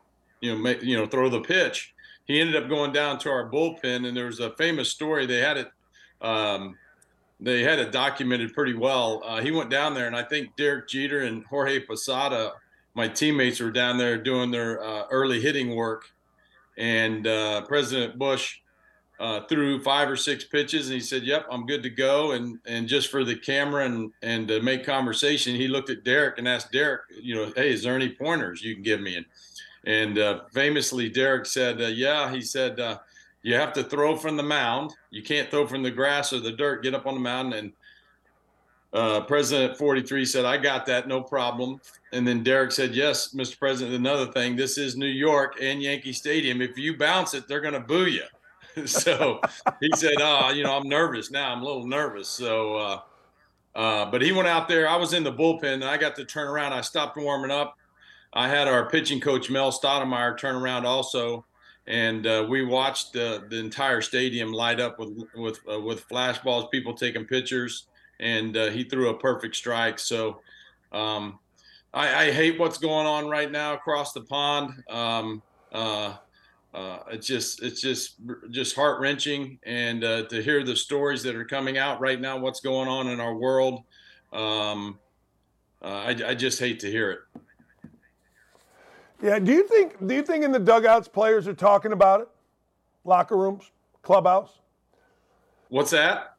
you know, make, you know, throw the pitch. He ended up going down to our bullpen, and there was a famous story. They had it, um, they had it documented pretty well. Uh, he went down there, and I think Derek Jeter and Jorge Posada, my teammates, were down there doing their uh, early hitting work, and uh, President Bush uh, threw five or six pitches and he said, "Yep, I'm good to go." And and just for the camera and and to make conversation, he looked at Derek and asked Derek, you know, "Hey, is there any pointers you can give me?" And and uh, famously, Derek said, uh, "Yeah." He said, uh, "You have to throw from the mound. You can't throw from the grass or the dirt. Get up on the mound." And uh, President 43 said, "I got that, no problem." And then Derek said, "Yes, Mr. President. Another thing, this is New York and Yankee Stadium. If you bounce it, they're going to boo you." so he said, "Ah, oh, you know, I'm nervous now. I'm a little nervous." So, uh, uh, but he went out there. I was in the bullpen, and I got to turn around. I stopped warming up. I had our pitching coach Mel Stottlemyre turn around also, and uh, we watched the entire stadium light up with with uh, with flashballs, people taking pictures, and uh, he threw a perfect strike. So. Um, I, I, hate what's going on right now across the pond. Um, uh, it's just it's just just heart wrenching, and uh, to hear the stories that are coming out right now, what's going on in our world, um, uh, I, I just hate to hear it. Yeah, do you think do you think in the dugouts players are talking about it, locker rooms, clubhouse? What's that?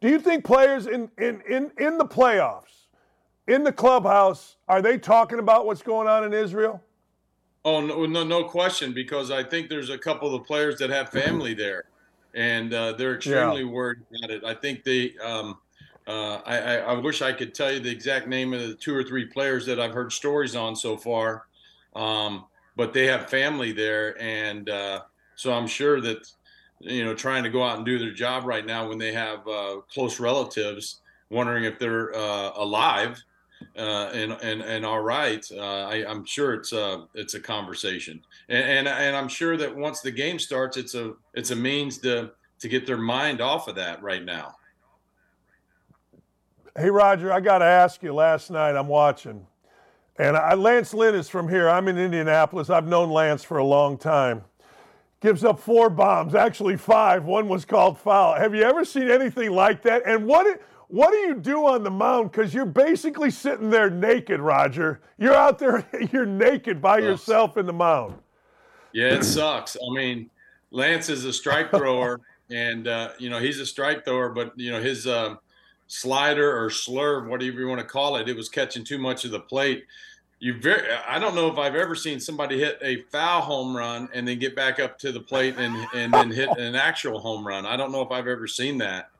Do you think players in in in in the playoffs, in the clubhouse, are they talking about what's going on in Israel? Oh no, no, no question. Because I think there's a couple of players that have family there, and uh, they're extremely yeah. worried about it. I think they. Um, uh, I, I, wish I could tell you the exact name of the two or three players that I've heard stories on so far, um, but they have family there, and uh, so I'm sure that you know trying to go out and do their job right now when they have uh, close relatives, wondering if they're uh, alive uh, and and and all right, uh, I, am sure it's a it's a conversation, and, and and I'm sure that once the game starts, it's a it's a means to to get their mind off of that right now. Hey Roger, I got to ask you. Last night I'm watching. And I, Lance Lynn is from here. I'm in Indianapolis. I've known Lance for a long time. Gives up four bombs, actually five. One was called foul. Have you ever seen anything like that? And what what do you do on the mound? Because you're basically sitting there naked, Roger. You're out there, you're naked by yourself in the mound. Yeah, it sucks. I mean, Lance is a strike thrower, and uh, you know he's a strike thrower, but you know his uh, slider or slurve, whatever you want to call it, it was catching too much of the plate. You very, I don't know if I've ever seen somebody hit a foul home run and then get back up to the plate and and then hit an actual home run. I don't know if I've ever seen that.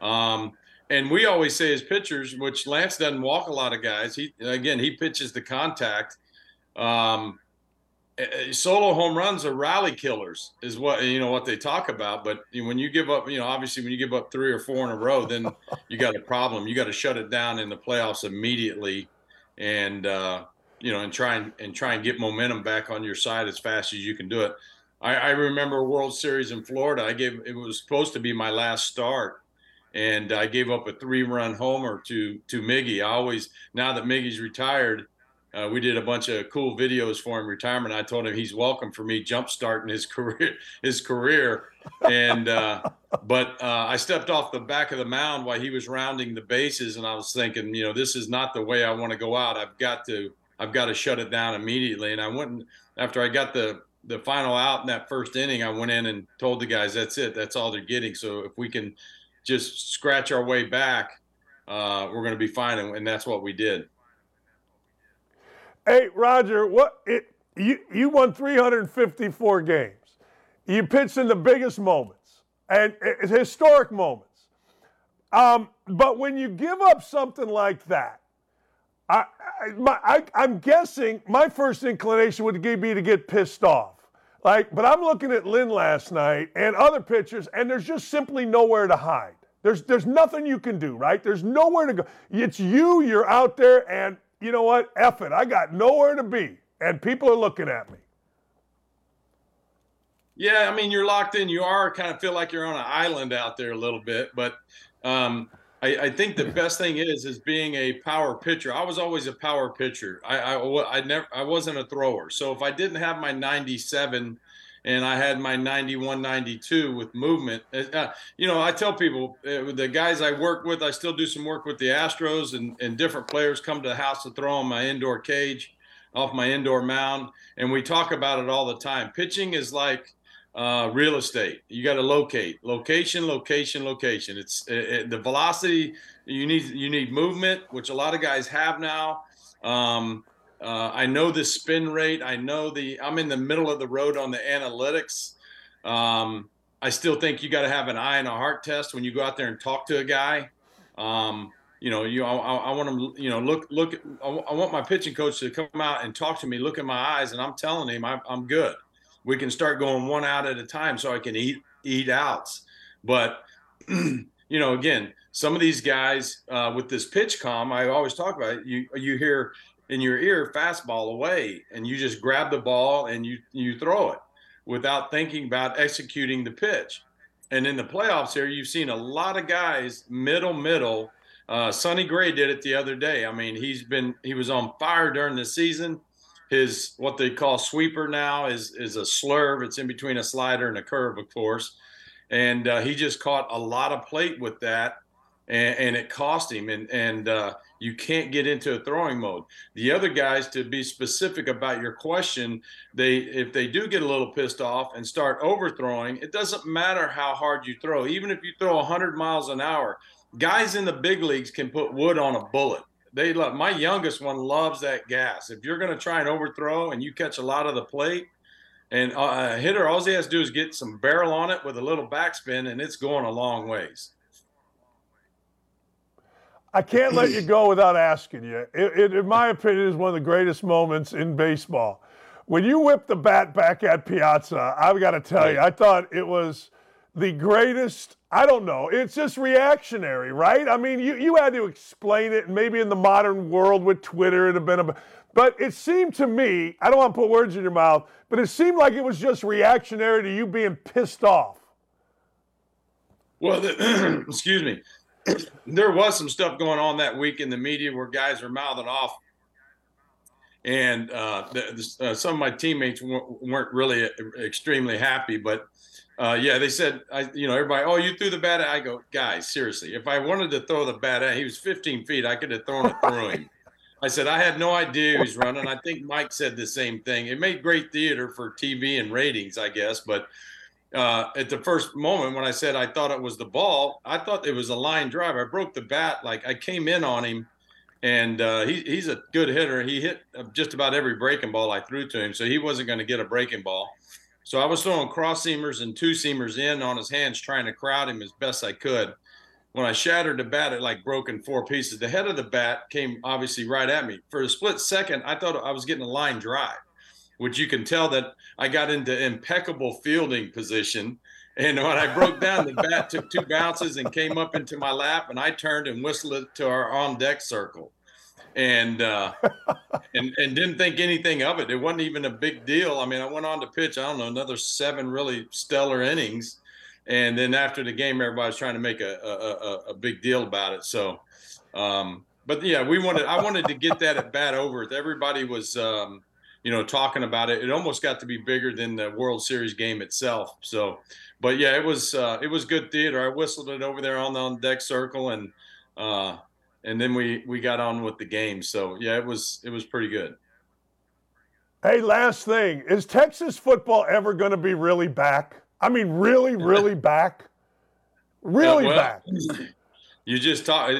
Um, and we always say as pitchers, which Lance doesn't walk a lot of guys. He again he pitches the contact. Um, Eh, eh, solo home runs are rally killers is what you know what they talk about but when you give up you know obviously when you give up three or four in a row then you got a problem you got to shut it down in the playoffs immediately and uh, you know and try and, and try and get momentum back on your side as fast as you can do it I, I remember world series in florida i gave it was supposed to be my last start and i gave up a three run homer to to miggy i always now that miggy's retired uh, we did a bunch of cool videos for him retirement. I told him he's welcome for me jump starting his career, his career. And uh, but uh, I stepped off the back of the mound while he was rounding the bases, and I was thinking, you know, this is not the way I want to go out. I've got to, I've got to shut it down immediately. And I went and, after I got the the final out in that first inning. I went in and told the guys, that's it, that's all they're getting. So if we can just scratch our way back, uh, we're going to be fine, and, and that's what we did. Hey, Roger, what it you you won 354 games. You pitched in the biggest moments and historic moments. Um, but when you give up something like that, I, I, am guessing my first inclination would be to get pissed off. Like, but I'm looking at Lynn last night and other pitchers, and there's just simply nowhere to hide. There's there's nothing you can do, right? There's nowhere to go. It's you. You're out there, and you know what? F it. I got nowhere to be, and people are looking at me. Yeah, I mean, you're locked in. You are kind of feel like you're on an island out there a little bit, but um, I, I, think the best thing is is being a power pitcher. I was always a power pitcher. I, I, I never I wasn't a thrower. So if I didn't have my 97 and I had my 91, 92 with movement. Uh, uh, you know, I tell people, uh, the guys I work with, I still do some work with the Astros, and, and different players come to the house to throw on my indoor cage, off my indoor mound, and we talk about it all the time. Pitching is like uh, real estate. You got to locate, location, location, location. It's it, it, the velocity. You need you need movement, which a lot of guys have now. Um, uh, I know the spin rate. I know the. I'm in the middle of the road on the analytics. Um, I still think you got to have an eye and a heart test when you go out there and talk to a guy. Um, you know, you I, I want to you know look look. I, I want my pitching coach to come out and talk to me, look in my eyes, and I'm telling him I'm, I'm good. We can start going one out at a time, so I can eat eat outs. But you know, again, some of these guys uh, with this PitchCom, I always talk about it. You you hear in your ear fastball away and you just grab the ball and you you throw it without thinking about executing the pitch. And in the playoffs here, you've seen a lot of guys middle middle. Uh, Sonny Gray did it the other day. I mean, he's been he was on fire during the season. His what they call sweeper now is is a slurve. It's in between a slider and a curve, of course. And uh, he just caught a lot of plate with that, and, and it cost him. And and uh, you can't get into a throwing mode. The other guys, to be specific about your question, they if they do get a little pissed off and start overthrowing, it doesn't matter how hard you throw. Even if you throw 100 miles an hour, guys in the big leagues can put wood on a bullet. They love my youngest one loves that gas. If you're going to try and overthrow and you catch a lot of the plate, and a hitter, all he has to do is get some barrel on it with a little backspin, and it's going a long ways. I can't let you go without asking you. It, it, in my opinion, is one of the greatest moments in baseball. When you whipped the bat back at Piazza, I've got to tell you, I thought it was the greatest. I don't know. It's just reactionary, right? I mean, you, you had to explain it, maybe in the modern world with Twitter, it'd have been a. But it seemed to me, I don't want to put words in your mouth, but it seemed like it was just reactionary to you being pissed off. Well, the, excuse me there was some stuff going on that week in the media where guys are mouthing off and uh, the, the, uh, some of my teammates weren't really extremely happy. But uh, yeah, they said, I, you know, everybody, oh, you threw the bat. At? I go, guys, seriously, if I wanted to throw the bat at, he was 15 feet, I could have thrown it through him. I said I had no idea he was running. I think Mike said the same thing. It made great theater for TV and ratings, I guess. But uh, at the first moment when I said I thought it was the ball, I thought it was a line drive. I broke the bat like I came in on him and uh, he, he's a good hitter. He hit just about every breaking ball I threw to him, so he wasn't going to get a breaking ball. So I was throwing cross seamers and two seamers in on his hands, trying to crowd him as best I could. When I shattered the bat, it like broke in four pieces. The head of the bat came obviously right at me. For a split second, I thought I was getting a line drive, which you can tell that I got into impeccable fielding position. And when I broke down, the bat took two bounces and came up into my lap, and I turned and whistled it to our on deck circle and uh, and and didn't think anything of it. It wasn't even a big deal. I mean, I went on to pitch. I don't know another seven really stellar innings, and then after the game, everybody was trying to make a a, a big deal about it. So, um, but yeah, we wanted. I wanted to get that at bat over. Everybody was. Um, you know, talking about it, it almost got to be bigger than the World Series game itself. So, but yeah, it was uh, it was good theater. I whistled it over there on the on deck circle, and uh, and then we we got on with the game. So yeah, it was it was pretty good. Hey, last thing is Texas football ever going to be really back? I mean, really, really back? Really well, back? You just talk.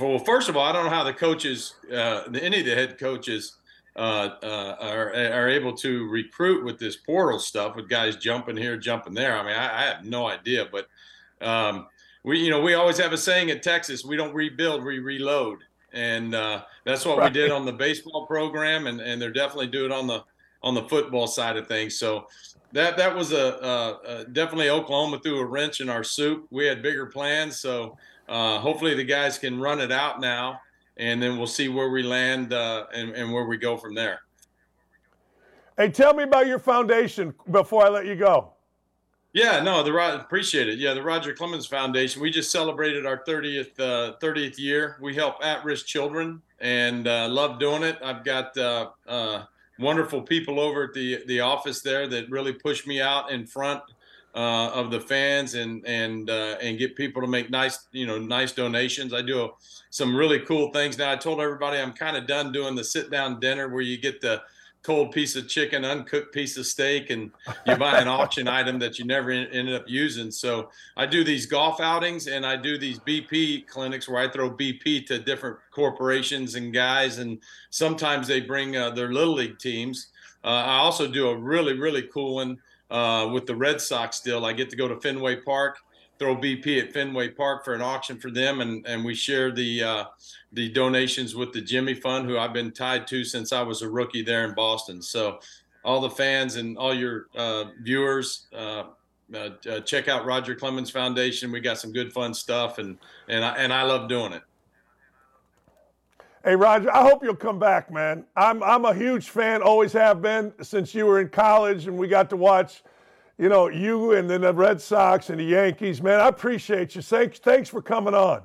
Well, first of all, I don't know how the coaches, uh, any of the head coaches, uh, uh, are are able to recruit with this portal stuff with guys jumping here, jumping there. I mean, I, I have no idea, but um, we you know we always have a saying at Texas we don't rebuild we reload and uh, that's what right. we did on the baseball program and and they're definitely doing on the on the football side of things so that that was a, a, a definitely Oklahoma threw a wrench in our soup we had bigger plans so uh, hopefully the guys can run it out now and then we'll see where we land uh, and, and where we go from there. Hey, tell me about your foundation before I let you go. Yeah, no, the appreciate it. Yeah, the Roger Clemens Foundation. We just celebrated our 30th uh, 30th year. We help at-risk children and uh, love doing it. I've got uh, uh, wonderful people over at the the office there that really push me out in front uh, of the fans and and uh, and get people to make nice you know nice donations. I do some really cool things now. I told everybody I'm kind of done doing the sit down dinner where you get the cold piece of chicken, uncooked piece of steak, and you buy an auction item that you never in, ended up using. So I do these golf outings and I do these BP clinics where I throw BP to different corporations and guys, and sometimes they bring uh, their little league teams. Uh, I also do a really really cool one uh, with the Red Sox. Still, I get to go to Fenway Park throw BP at Fenway Park for an auction for them, and and we share the uh, the donations with the Jimmy Fund, who I've been tied to since I was a rookie there in Boston. So, all the fans and all your uh, viewers. Uh, uh, uh check out Roger Clemens Foundation. We got some good fun stuff, and and I, and I love doing it. Hey Roger, I hope you'll come back, man. I'm I'm a huge fan, always have been since you were in college, and we got to watch you know, you and then the Red Sox and the Yankees, man, I appreciate you. Thanks, thanks for coming on.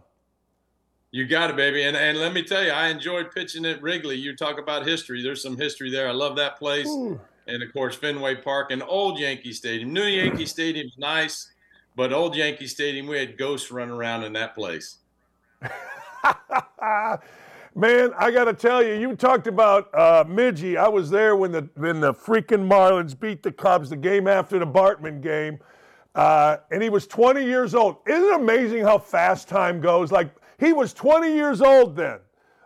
You got it, baby. And and let me tell you, I enjoyed pitching at Wrigley. You talk about history. There's some history there. I love that place. Ooh. And of course, Fenway Park and old Yankee Stadium. New Yankee Stadium is nice, but old Yankee Stadium, we had ghosts running around in that place. Man, I got to tell you, you talked about uh, Midgie. I was there when the when the freaking Marlins beat the Cubs the game after the Bartman game, uh, and he was 20 years old. Isn't it amazing how fast time goes? Like he was 20 years old then,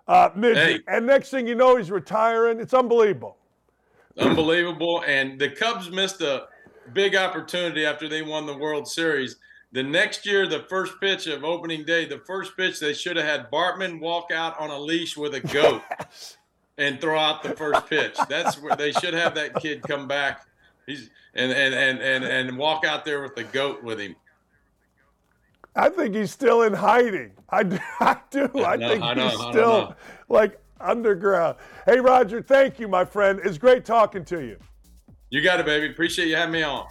uh, Midgie, hey. and next thing you know, he's retiring. It's unbelievable. Unbelievable, and the Cubs missed a big opportunity after they won the World Series the next year, the first pitch of opening day, the first pitch, they should have had Bartman walk out on a leash with a goat and throw out the first pitch. That's where they should have that kid come back. He's and and and and, and walk out there with the goat with him. I think he's still in hiding. I do. I, do. I, know, think I know, he's still like underground. Hey, Roger, thank you, my friend. It's great talking to you. You got it, baby. Appreciate you having me on.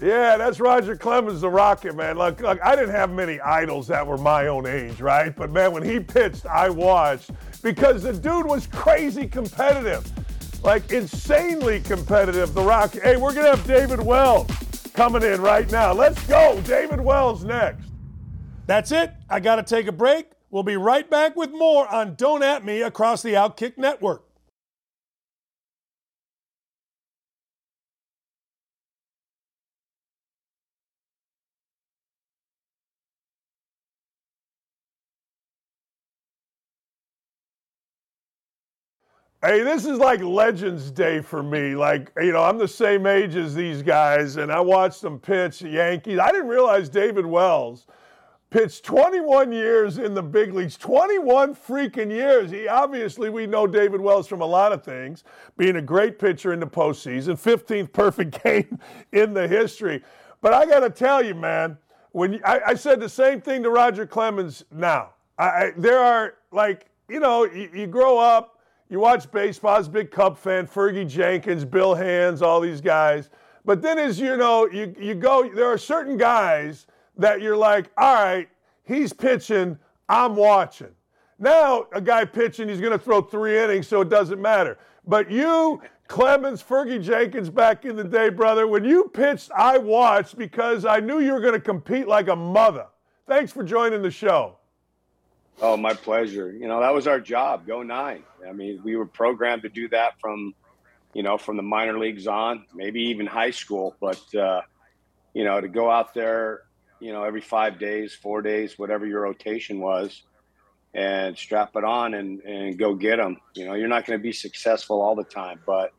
Yeah, that's Roger Clemens, the Rocket man. Look, look, I didn't have many idols that were my own age, right? But man, when he pitched, I watched because the dude was crazy competitive, like insanely competitive. The Rocket. Hey, we're gonna have David Wells coming in right now. Let's go, David Wells next. That's it. I got to take a break. We'll be right back with more on Don't At Me across the Outkick Network. Hey, this is like Legends Day for me. Like, you know, I'm the same age as these guys, and I watched them pitch the Yankees. I didn't realize David Wells pitched 21 years in the big leagues. 21 freaking years. He obviously, we know David Wells from a lot of things, being a great pitcher in the postseason, 15th perfect game in the history. But I got to tell you, man, when I, I, said the same thing to Roger Clemens now. I, there are, like, you know, you, you grow up you watch baseball, a big Cub fan, Fergie Jenkins, Bill Hands, all these guys. But then as you know, you, you go, there are certain guys that you're like, all right, he's pitching, I'm watching. Now a guy pitching, he's going to throw three innings, so it doesn't matter. But you, Clemens, Fergie Jenkins back in the day, brother, when you pitched, I watched because I knew you were going to compete like a mother. Thanks for joining the show. Oh, my pleasure. You know, that was our job, go nine. I mean, we were programmed to do that from, you know, from the minor leagues on, maybe even high school. But, uh, you know, to go out there, you know, every five days, four days, whatever your rotation was, and strap it on and, and go get them. You know, you're not going to be successful all the time. But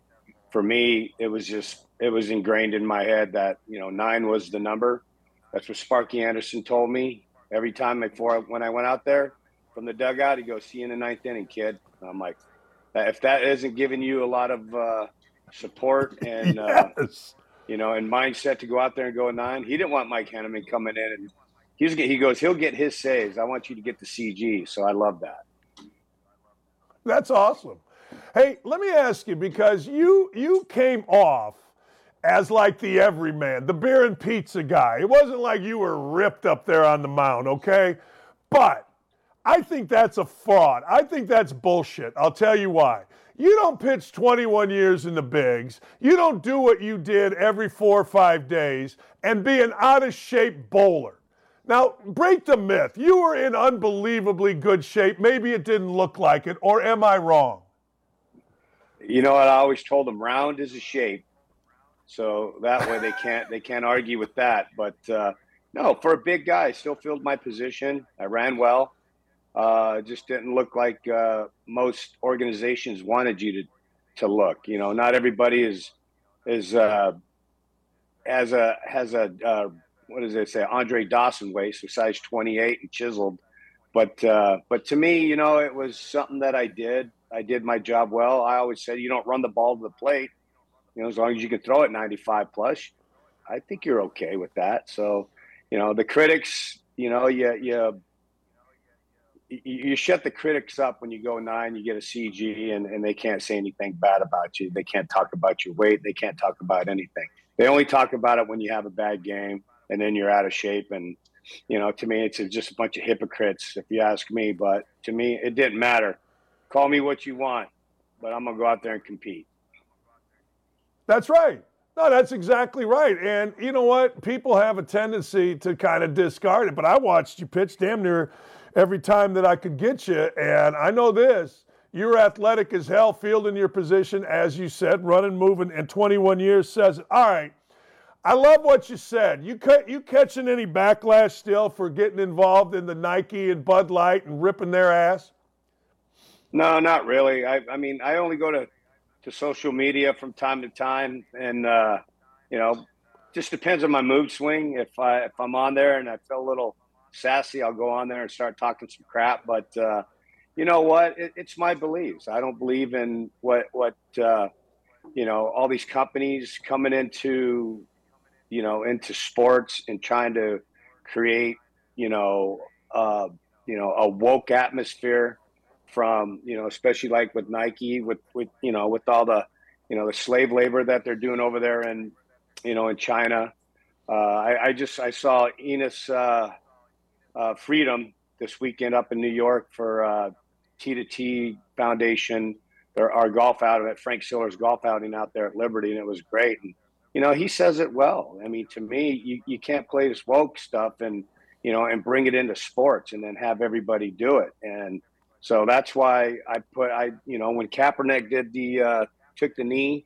for me, it was just, it was ingrained in my head that, you know, nine was the number. That's what Sparky Anderson told me every time before when I went out there from the dugout. He goes, "See you in the ninth inning, kid." And I'm like, if that isn't giving you a lot of uh, support and uh, you know and mindset to go out there and go nine, he didn't want Mike Henneman coming in and he's he goes, he'll get his saves. I want you to get the CG, so I love that. That's awesome. Hey, let me ask you because you you came off as like the everyman, the beer and pizza guy. It wasn't like you were ripped up there on the mound, okay? But I think that's a fraud. I think that's bullshit. I'll tell you why. You don't pitch 21 years in the bigs. You don't do what you did every four or five days and be an out of shape bowler. Now, break the myth. You were in unbelievably good shape. Maybe it didn't look like it, or am I wrong? You know what I always told them? Round is a shape, so that way they can't they can't argue with that. But uh, no, for a big guy, I still filled my position. I ran well. Uh, just didn't look like uh, most organizations wanted you to to look. You know, not everybody is is uh, has a has a uh, what does it say Andre Dawson waist, so size 28 and chiseled. But uh, but to me, you know, it was something that I did. I did my job well. I always said you don't run the ball to the plate. You know, as long as you can throw it 95 plus, I think you're okay with that. So, you know, the critics, you know, you you you shut the critics up when you go nine, you get a CG, and, and they can't say anything bad about you. They can't talk about your weight. They can't talk about anything. They only talk about it when you have a bad game and then you're out of shape. And, you know, to me, it's just a bunch of hypocrites, if you ask me. But to me, it didn't matter. Call me what you want, but I'm going to go out there and compete. That's right. No, that's exactly right. And you know what? People have a tendency to kind of discard it. But I watched you pitch damn near every time that I could get you. And I know this you're athletic as hell, fielding your position, as you said, running, moving, and 21 years says it. All right. I love what you said. You you catching any backlash still for getting involved in the Nike and Bud Light and ripping their ass? No, not really. I, I mean, I only go to, to social media from time to time, and uh, you know, just depends on my mood swing. If I if I'm on there and I feel a little sassy, I'll go on there and start talking some crap. But uh, you know what? It, it's my beliefs. I don't believe in what what uh, you know all these companies coming into you know into sports and trying to create you know uh, you know a woke atmosphere from you know especially like with Nike with with you know with all the you know the slave labor that they're doing over there in you know in China uh, I, I, just I saw Enes uh, uh, Freedom this weekend up in New York for uh, T to T Foundation. There, our golf outing at Frank Siller's golf outing out there at Liberty, and it was great. And you know, he says it well. I mean, to me, you, you can't play this woke stuff and you know and bring it into sports and then have everybody do it. And so that's why I put I you know when Kaepernick did the uh, took the knee,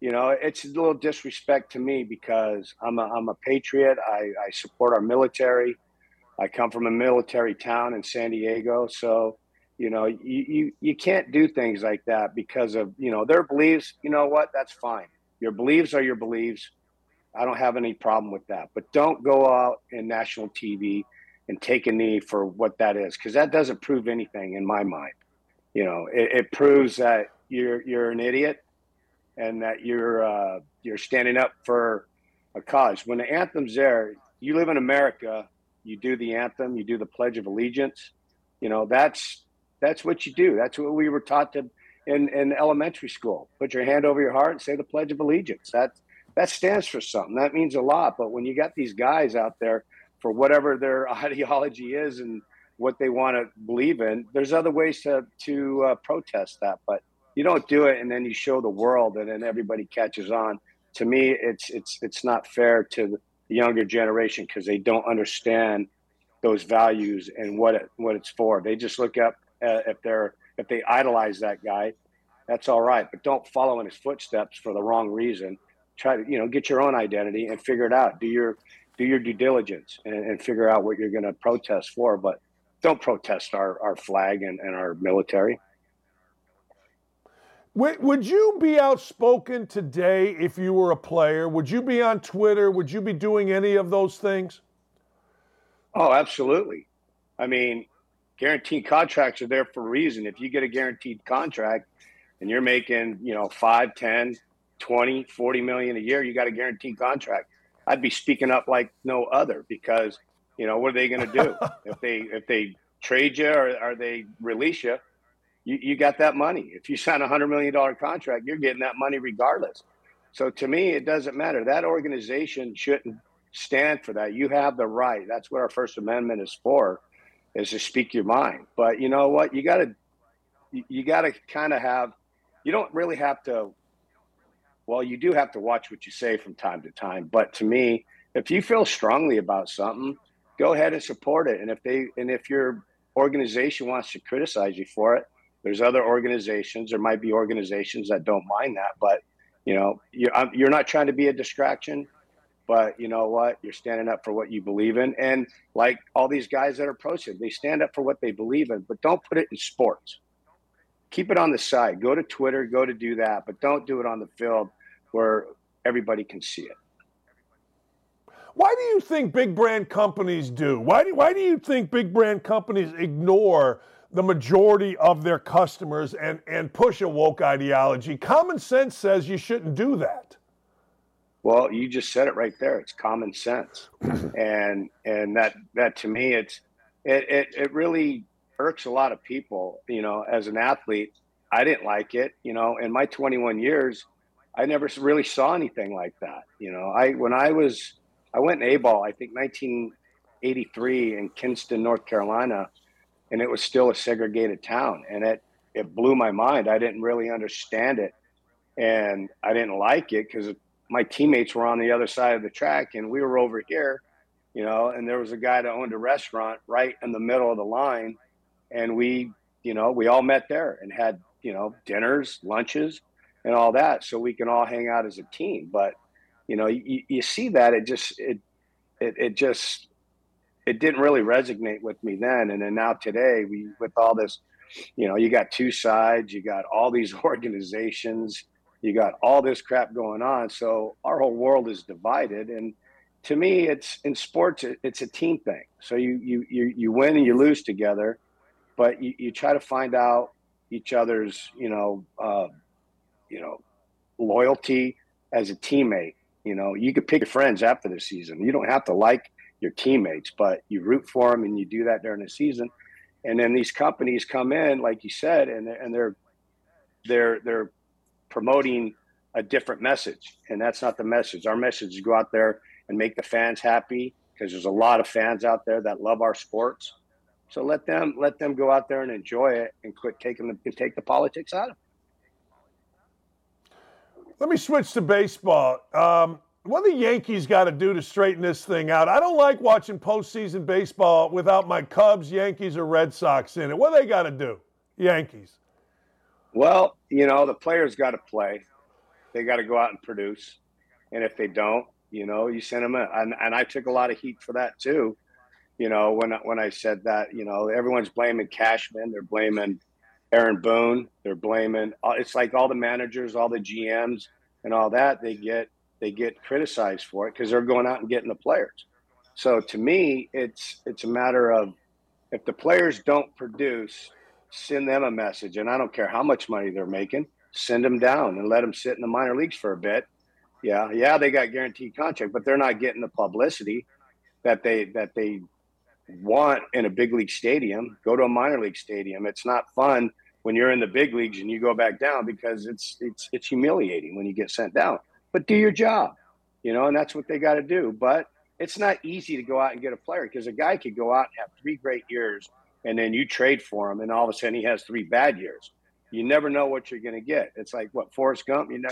you know, it's a little disrespect to me because I'm a I'm a patriot. I, I support our military. I come from a military town in San Diego, so you know you, you you can't do things like that because of you know their beliefs. You know what? That's fine. Your beliefs are your beliefs. I don't have any problem with that. But don't go out in national TV and take a knee for what that is because that doesn't prove anything in my mind. You know, it, it proves that you're you're an idiot and that you're uh, you're standing up for a cause. When the anthem's there, you live in America. You do the anthem. You do the Pledge of Allegiance. You know that's that's what you do. That's what we were taught to in, in elementary school. Put your hand over your heart and say the Pledge of Allegiance. That that stands for something. That means a lot. But when you got these guys out there for whatever their ideology is and what they want to believe in, there's other ways to to uh, protest that. But you don't do it and then you show the world and then everybody catches on. To me, it's it's it's not fair to the younger generation because they don't understand those values and what it what it's for. They just look up uh, if they're if they idolize that guy, that's all right, but don't follow in his footsteps for the wrong reason. Try to you know get your own identity and figure it out. Do your do your due diligence and, and figure out what you're going to protest for, but don't protest our, our flag and, and our military. Would you be outspoken today if you were a player? Would you be on Twitter? Would you be doing any of those things? Oh, absolutely. I mean, guaranteed contracts are there for a reason. If you get a guaranteed contract and you're making, you know, 5, 10, 20, 40 million a year, you got a guaranteed contract. I'd be speaking up like no other because, you know, what are they going to do if they if they trade you or, or they release you? You, you got that money. If you sign a hundred million dollar contract, you're getting that money regardless. So to me, it doesn't matter. That organization shouldn't stand for that. You have the right. That's what our First Amendment is for, is to speak your mind. But you know what? You got to you got to kind of have. You don't really have to well, you do have to watch what you say from time to time. But to me, if you feel strongly about something, go ahead and support it. And if they and if your organization wants to criticize you for it, there's other organizations. There might be organizations that don't mind that, but you know, you're, you're not trying to be a distraction. But you know what? You're standing up for what you believe in, and like all these guys that are posted, they stand up for what they believe in. But don't put it in sports. Keep it on the side. Go to Twitter. Go to do that, but don't do it on the field where everybody can see it. Why do you think big brand companies do? Why do, why do you think big brand companies ignore the majority of their customers and, and push a woke ideology? Common sense says you shouldn't do that. Well, you just said it right there. It's common sense, and and that that to me, it's it, it it really irks a lot of people. You know, as an athlete, I didn't like it. You know, in my 21 years, I never really saw anything like that. You know, I when I was I went in A ball, I think 1983 in Kinston, North Carolina, and it was still a segregated town, and it it blew my mind. I didn't really understand it, and I didn't like it because my teammates were on the other side of the track, and we were over here, you know, and there was a guy that owned a restaurant right in the middle of the line, and we, you know, we all met there and had you know dinners, lunches and all that so we can all hang out as a team but you know you, you see that it just it, it it just it didn't really resonate with me then and then now today we with all this you know you got two sides you got all these organizations you got all this crap going on so our whole world is divided and to me it's in sports it's a team thing so you you you, you win and you lose together but you, you try to find out each other's you know uh, you know, loyalty as a teammate. You know, you could pick your friends after the season. You don't have to like your teammates, but you root for them and you do that during the season. And then these companies come in, like you said, and and they're they're they're promoting a different message, and that's not the message. Our message is go out there and make the fans happy because there's a lot of fans out there that love our sports. So let them let them go out there and enjoy it and quit taking the take the politics out of it. Let me switch to baseball. Um, what the Yankees got to do to straighten this thing out? I don't like watching postseason baseball without my Cubs, Yankees, or Red Sox in it. What they got to do, Yankees? Well, you know, the players got to play. They got to go out and produce. And if they don't, you know, you send them in. And, and I took a lot of heat for that too. You know, when when I said that, you know, everyone's blaming Cashman, they're blaming Aaron Boone, they're blaming. Uh, it's like all the managers, all the GMs, and all that. They get they get criticized for it because they're going out and getting the players. So to me, it's it's a matter of if the players don't produce, send them a message, and I don't care how much money they're making, send them down and let them sit in the minor leagues for a bit yeah, yeah, they got guaranteed contract, but they're not getting the publicity that they that they want in a big league stadium. Go to a minor league stadium. It's not fun when you're in the big leagues and you go back down because it's it's it's humiliating when you get sent down. But do your job, you know, and that's what they got to do. But it's not easy to go out and get a player because a guy could go out and have three great years and then you trade for him and all of a sudden he has three bad years. You never know what you're going to get. It's like what Forrest Gump. You know,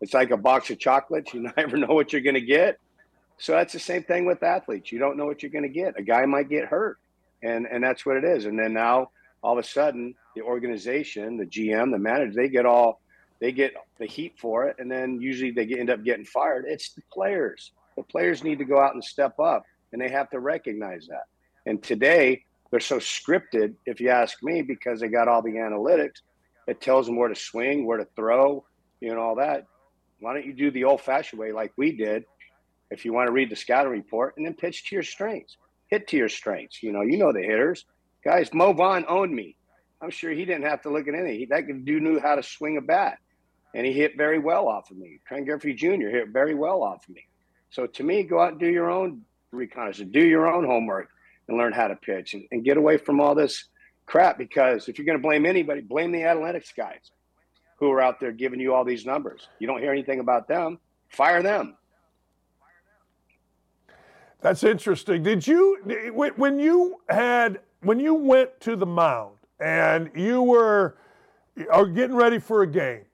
it's like a box of chocolates. You never know what you're going to get. So that's the same thing with athletes. You don't know what you're going to get. A guy might get hurt, and and that's what it is. And then now all of a sudden, the organization, the GM, the manager, they get all they get the heat for it, and then usually they end up getting fired. It's the players. The players need to go out and step up, and they have to recognize that. And today they're so scripted, if you ask me, because they got all the analytics. It tells them where to swing, where to throw, you know, all that. Why don't you do the old fashioned way like we did? If you want to read the scouting report and then pitch to your strengths, hit to your strengths. You know, you know the hitters. Guys, Mo Vaughn owned me. I'm sure he didn't have to look at anything. That dude knew how to swing a bat, and he hit very well off of me. Ken Griffey Jr. hit very well off of me. So to me, go out and do your own reconnaissance, do your own homework, and learn how to pitch, and, and get away from all this crap. Because if you're going to blame anybody, blame the analytics guys who are out there giving you all these numbers. You don't hear anything about them. Fire them. That's interesting. Did you when you had when you went to the mound and you were are getting ready for a game?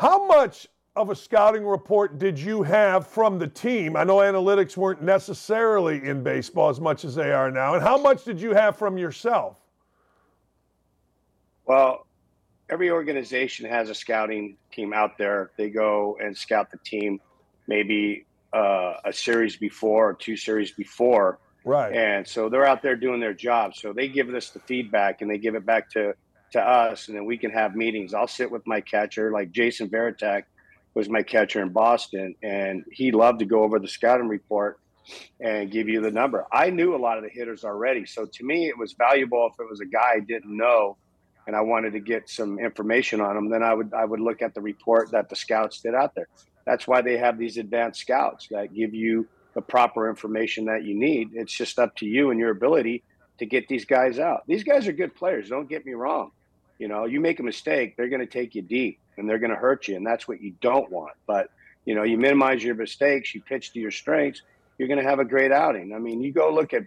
How much of a scouting report did you have from the team? I know analytics weren't necessarily in baseball as much as they are now. And how much did you have from yourself? Well, every organization has a scouting team out there. They go and scout the team maybe uh, a series before or two series before. Right. And so they're out there doing their job. So they give us the feedback and they give it back to, to us, and then we can have meetings. I'll sit with my catcher, like Jason Varitek was my catcher in Boston, and he loved to go over the scouting report and give you the number. I knew a lot of the hitters already. So to me, it was valuable if it was a guy I didn't know and I wanted to get some information on them, then I would I would look at the report that the scouts did out there. That's why they have these advanced scouts that give you the proper information that you need. It's just up to you and your ability to get these guys out. These guys are good players. Don't get me wrong. You know, you make a mistake, they're going to take you deep and they're going to hurt you, and that's what you don't want. But you know, you minimize your mistakes, you pitch to your strengths, you're going to have a great outing. I mean, you go look at,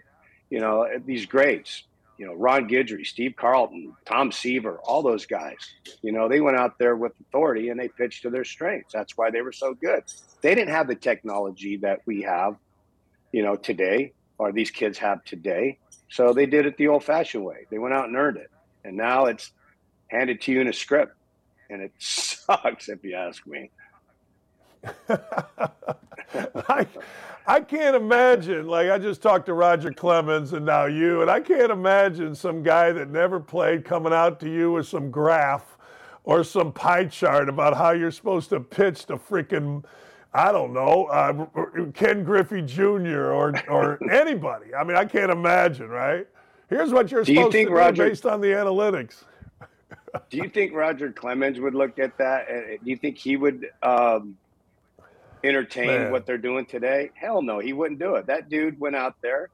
you know, at these greats you know, Ron Guidry, Steve Carlton, Tom Seaver, all those guys. You know, they went out there with authority and they pitched to their strengths. That's why they were so good. They didn't have the technology that we have, you know, today, or these kids have today. So they did it the old fashioned way. They went out and earned it. And now it's handed to you in a script. And it sucks, if you ask me. I, I can't imagine, like, I just talked to Roger Clemens and now you, and I can't imagine some guy that never played coming out to you with some graph or some pie chart about how you're supposed to pitch to freaking, I don't know, uh, Ken Griffey Jr. or, or anybody. I mean, I can't imagine, right? Here's what you're do supposed you to do based on the analytics. Do you think Roger Clemens would look at that? Uh, uh, do you think he would um, entertain Man. what they're doing today? Hell no, he wouldn't do it. That dude went out there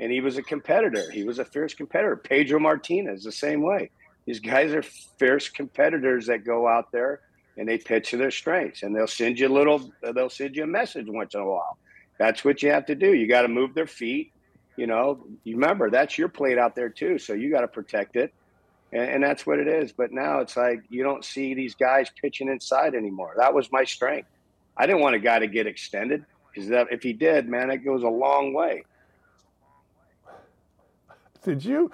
and he was a competitor. He was a fierce competitor. Pedro Martinez, the same way. These guys are fierce competitors that go out there and they pitch to their strengths and they'll send you a little, uh, they'll send you a message once in a while. that's what you have to do. You got to move their feet. You know, you remember that's your plate out there too, so you got to protect it, and, and that's what it is. But now it's like you don't see these guys pitching inside anymore. That was my strength. I didn't want a guy to get extended because if he did, man, it goes a long way. Did you?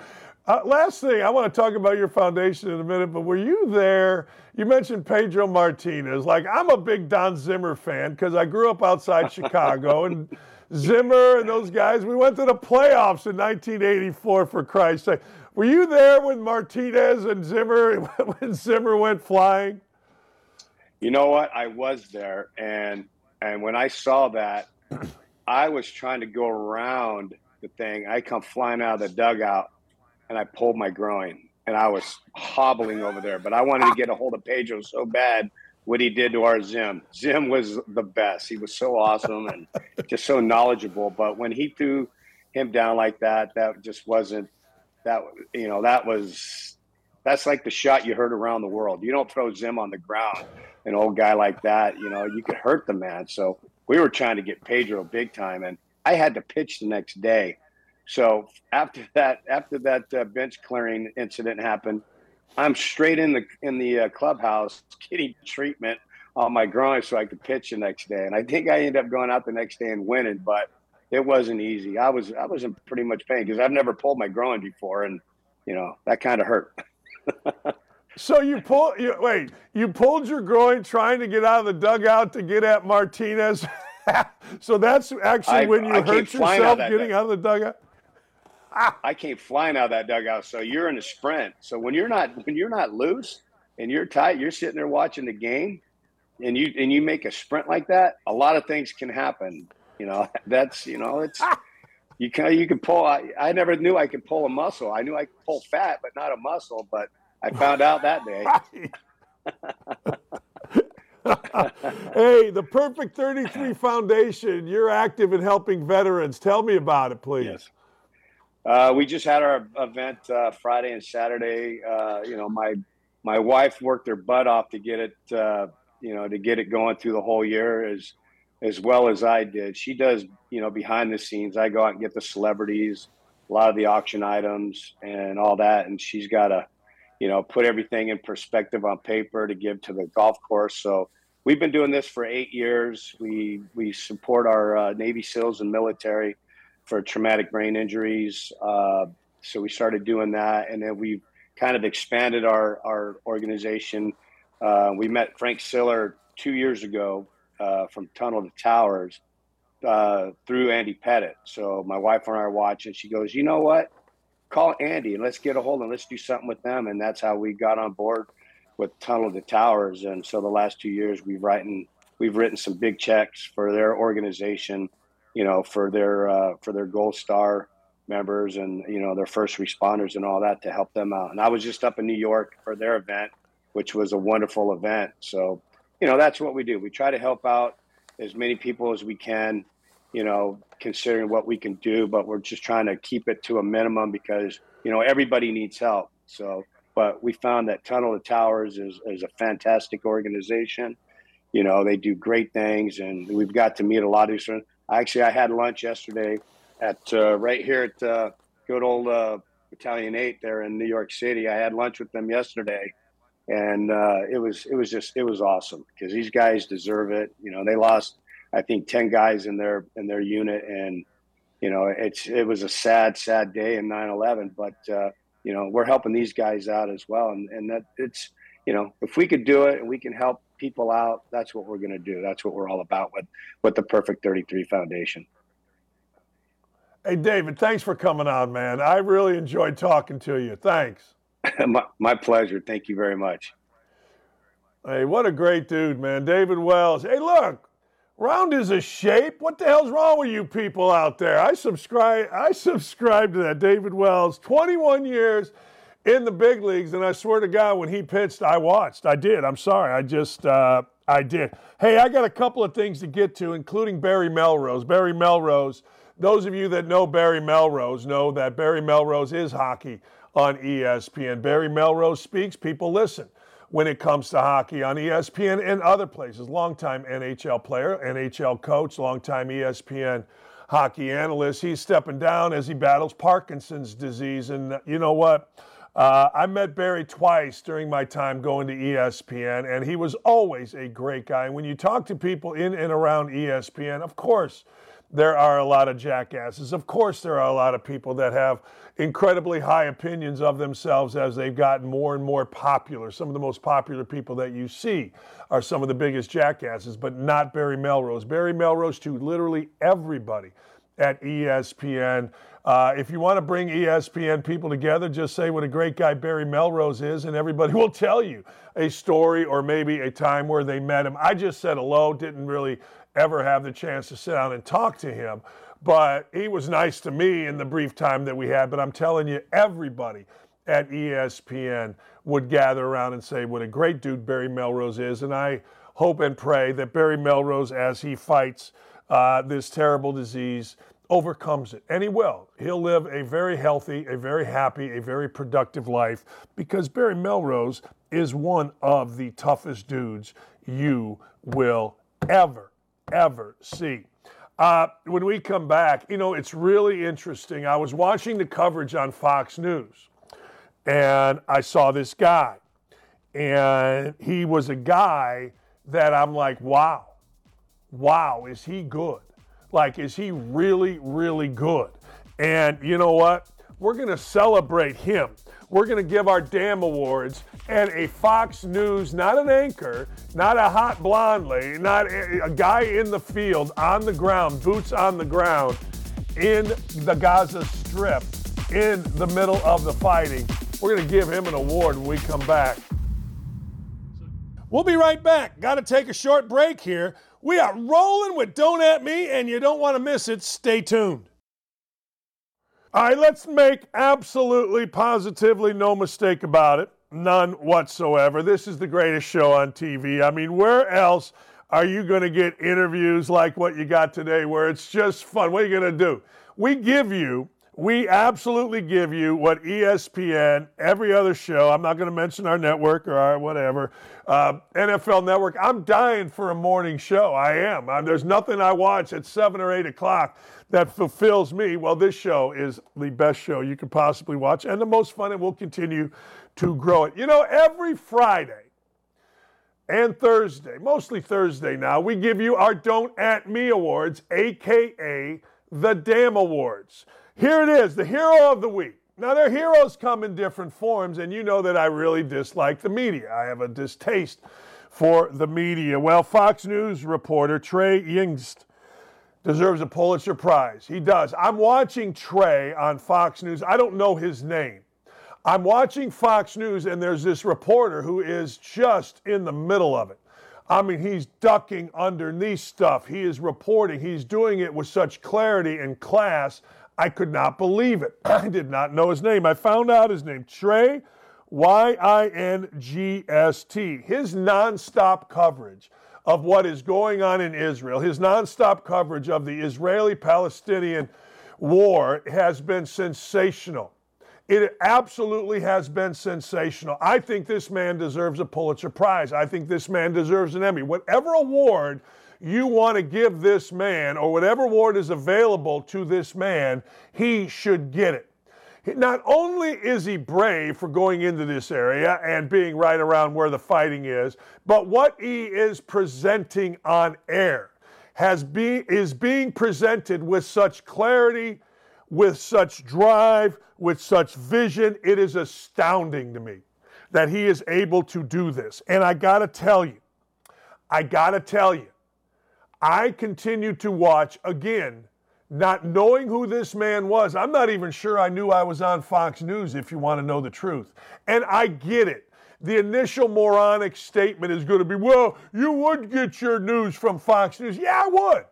Uh, last thing, I want to talk about your foundation in a minute, but were you there? You mentioned Pedro Martinez. Like, I'm a big Don Zimmer fan because I grew up outside Chicago, and Zimmer and those guys, we went to the playoffs in 1984, for Christ's sake. Were you there when Martinez and Zimmer, when Zimmer went flying? You know what? I was there, and and when I saw that, I was trying to go around the thing. I come flying out of the dugout and I pulled my groin and I was hobbling over there. But I wanted to get a hold of Pedro so bad what he did to our Zim. Zim was the best. He was so awesome and just so knowledgeable. But when he threw him down like that, that just wasn't that you know, that was that's like the shot you heard around the world. You don't throw Zim on the ground, an old guy like that, you know, you could hurt the man. So we were trying to get Pedro big time and I had to pitch the next day. So after that, after that uh, bench clearing incident happened, I'm straight in the in the uh, clubhouse getting treatment on my groin so I could pitch the next day. And I think I ended up going out the next day and winning, but it wasn't easy. I was I was in pretty much pain because I've never pulled my groin before, and you know that kind of hurt. so you pull you, wait, you pulled your groin trying to get out of the dugout to get at Martinez. so that's actually I, when you I hurt yourself getting out of the dugout. I came flying out of that dugout. So you're in a sprint. So when you're not when you're not loose and you're tight, you're sitting there watching the game, and you and you make a sprint like that. A lot of things can happen. You know, that's you know it's. You can you can pull. I, I never knew I could pull a muscle. I knew I could pull fat, but not a muscle. But I found out that day. hey, the Perfect 33 Foundation, you're active in helping veterans. Tell me about it, please. Yes. Uh, we just had our event uh, Friday and Saturday. Uh, you know, my my wife worked her butt off to get it, uh, you know, to get it going through the whole year as as well as I did. She does, you know, behind the scenes. I go out and get the celebrities, a lot of the auction items, and all that, and she's got to, you know, put everything in perspective on paper to give to the golf course. So we've been doing this for eight years. We we support our uh, Navy SEALs and military for traumatic brain injuries. Uh, so we started doing that, and then we kind of expanded our our organization. Uh, we met Frank Siller two years ago uh, from Tunnel to Towers uh, through Andy Pettitte. So my wife and I are watching. She goes, "You know what? Call Andy and let's get a hold and let's do something with them." And that's how we got on board with Tunnel to Towers. And so the last two years, we've written we've written some big checks for their organization you know, for their uh, for their Gold Star members and you know their first responders and all that to help them out. And I was just up in New York for their event, which was a wonderful event. So, you know, that's what we do. We try to help out as many people as we can, you know, considering what we can do, but we're just trying to keep it to a minimum because, you know, everybody needs help. So, but we found that Tunnel to Towers is, is a fantastic organization. You know, they do great things and we've got to meet a lot of these Actually, I had lunch yesterday at uh, right here at uh, good old uh, Battalion Eight there in New York City. I had lunch with them yesterday, and uh, it was it was just it was awesome because these guys deserve it. You know, they lost I think ten guys in their in their unit, and you know it's it was a sad sad day in 9/11, but uh, you know we're helping these guys out as well, and and that it's you know if we could do it and we can help people out, that's what we're going to do. That's what we're all about with with the Perfect 33 Foundation. Hey, David, thanks for coming on, man. I really enjoyed talking to you. Thanks. my, my pleasure. Thank you very much. Hey, what a great dude, man. David Wells. Hey, look, round is a shape. What the hell's wrong with you people out there? I subscribe I subscribe to that. David Wells, 21 years in the big leagues, and I swear to God, when he pitched, I watched. I did. I'm sorry. I just, uh, I did. Hey, I got a couple of things to get to, including Barry Melrose. Barry Melrose, those of you that know Barry Melrose know that Barry Melrose is hockey on ESPN. Barry Melrose speaks, people listen. when it comes to hockey on ESPN and other places. Longtime NHL player, NHL coach, longtime ESPN hockey analyst. He's stepping down as he battles Parkinson's disease. And you know what? Uh, I met Barry twice during my time going to ESPN, and he was always a great guy. And when you talk to people in and around ESPN, of course, there are a lot of jackasses. Of course, there are a lot of people that have incredibly high opinions of themselves as they've gotten more and more popular. Some of the most popular people that you see are some of the biggest jackasses, but not Barry Melrose. Barry Melrose to literally everybody at ESPN. Uh, if you want to bring ESPN people together, just say what a great guy Barry Melrose is, and everybody will tell you a story or maybe a time where they met him. I just said hello, didn't really ever have the chance to sit down and talk to him. But he was nice to me in the brief time that we had. But I'm telling you, everybody at ESPN would gather around and say what a great dude Barry Melrose is. And I hope and pray that Barry Melrose, as he fights uh, this terrible disease, overcomes it. And he will. He'll live a very healthy, a very happy, a very productive life because Barry Melrose is one of the toughest dudes you will ever ever see. Uh, when we come back, you know, it's really interesting. I was watching the coverage on Fox News and I saw this guy. And he was a guy that I'm like, wow, wow, is he good? Like, is he really, really good? And you know what? We're going to celebrate him. We're going to give our damn awards and a Fox News, not an anchor, not a hot blonde lady, not a, a guy in the field, on the ground, boots on the ground, in the Gaza Strip, in the middle of the fighting. We're going to give him an award when we come back. We'll be right back. Got to take a short break here. We are rolling with Don't At Me, and you don't want to miss it. Stay tuned. All right, let's make absolutely, positively no mistake about it. None whatsoever. This is the greatest show on TV. I mean, where else are you going to get interviews like what you got today where it's just fun? What are you going to do? We give you we absolutely give you what ESPN, every other show, I'm not going to mention our network or our whatever, uh, NFL network. I'm dying for a morning show. I am. I'm, there's nothing I watch at 7 or 8 o'clock that fulfills me. Well, this show is the best show you could possibly watch and the most fun, and we'll continue to grow it. You know, every Friday, and Thursday, mostly Thursday now, we give you our Don't At Me Awards, aka the Damn Awards. Here it is, the hero of the week. Now, their heroes come in different forms, and you know that I really dislike the media. I have a distaste for the media. Well, Fox News reporter Trey Yingst deserves a Pulitzer Prize. He does. I'm watching Trey on Fox News. I don't know his name. I'm watching Fox News, and there's this reporter who is just in the middle of it. I mean, he's ducking underneath stuff. He is reporting. He's doing it with such clarity and class. I could not believe it. I did not know his name. I found out his name, Trey Y I N G S T. His nonstop coverage of what is going on in Israel, his nonstop coverage of the Israeli Palestinian war has been sensational. It absolutely has been sensational. I think this man deserves a Pulitzer Prize. I think this man deserves an Emmy. Whatever award you want to give this man, or whatever award is available to this man, he should get it. Not only is he brave for going into this area and being right around where the fighting is, but what he is presenting on air has be, is being presented with such clarity, with such drive, with such vision. It is astounding to me that he is able to do this. And I got to tell you, I got to tell you, I continue to watch again, not knowing who this man was. I'm not even sure I knew I was on Fox News, if you want to know the truth. And I get it. The initial moronic statement is going to be, well, you would get your news from Fox News. Yeah, I would.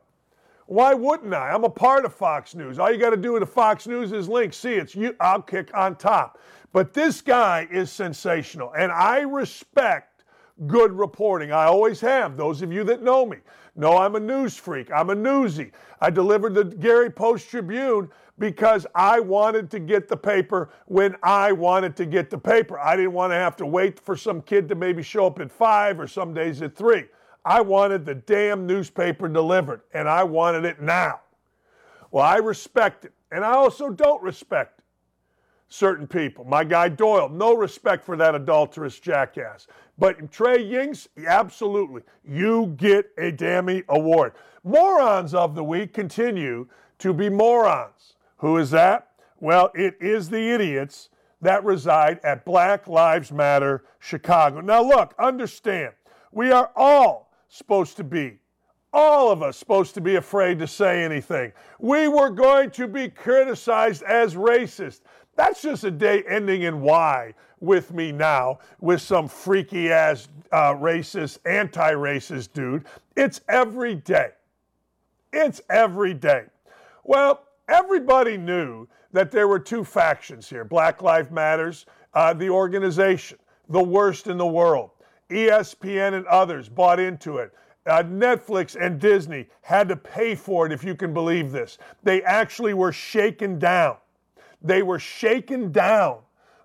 Why wouldn't I? I'm a part of Fox News. All you got to do with the Fox News is link. See, it's you. I'll kick on top. But this guy is sensational, and I respect good reporting. I always have. Those of you that know me. No, I'm a news freak. I'm a newsie. I delivered the Gary Post Tribune because I wanted to get the paper when I wanted to get the paper. I didn't want to have to wait for some kid to maybe show up at five or some days at three. I wanted the damn newspaper delivered, and I wanted it now. Well, I respect it, and I also don't respect certain people. My guy Doyle, no respect for that adulterous jackass. But Trey Yingst, absolutely, you get a Dammy Award. Morons of the week continue to be morons. Who is that? Well, it is the idiots that reside at Black Lives Matter Chicago. Now, look, understand, we are all supposed to be. All of us supposed to be afraid to say anything. We were going to be criticized as racist. That's just a day ending in Y with me now, with some freaky ass uh, racist, anti racist dude. It's every day. It's every day. Well, everybody knew that there were two factions here Black Lives Matters, uh, the organization, the worst in the world. ESPN and others bought into it. Uh, Netflix and Disney had to pay for it, if you can believe this. They actually were shaken down. They were shaken down,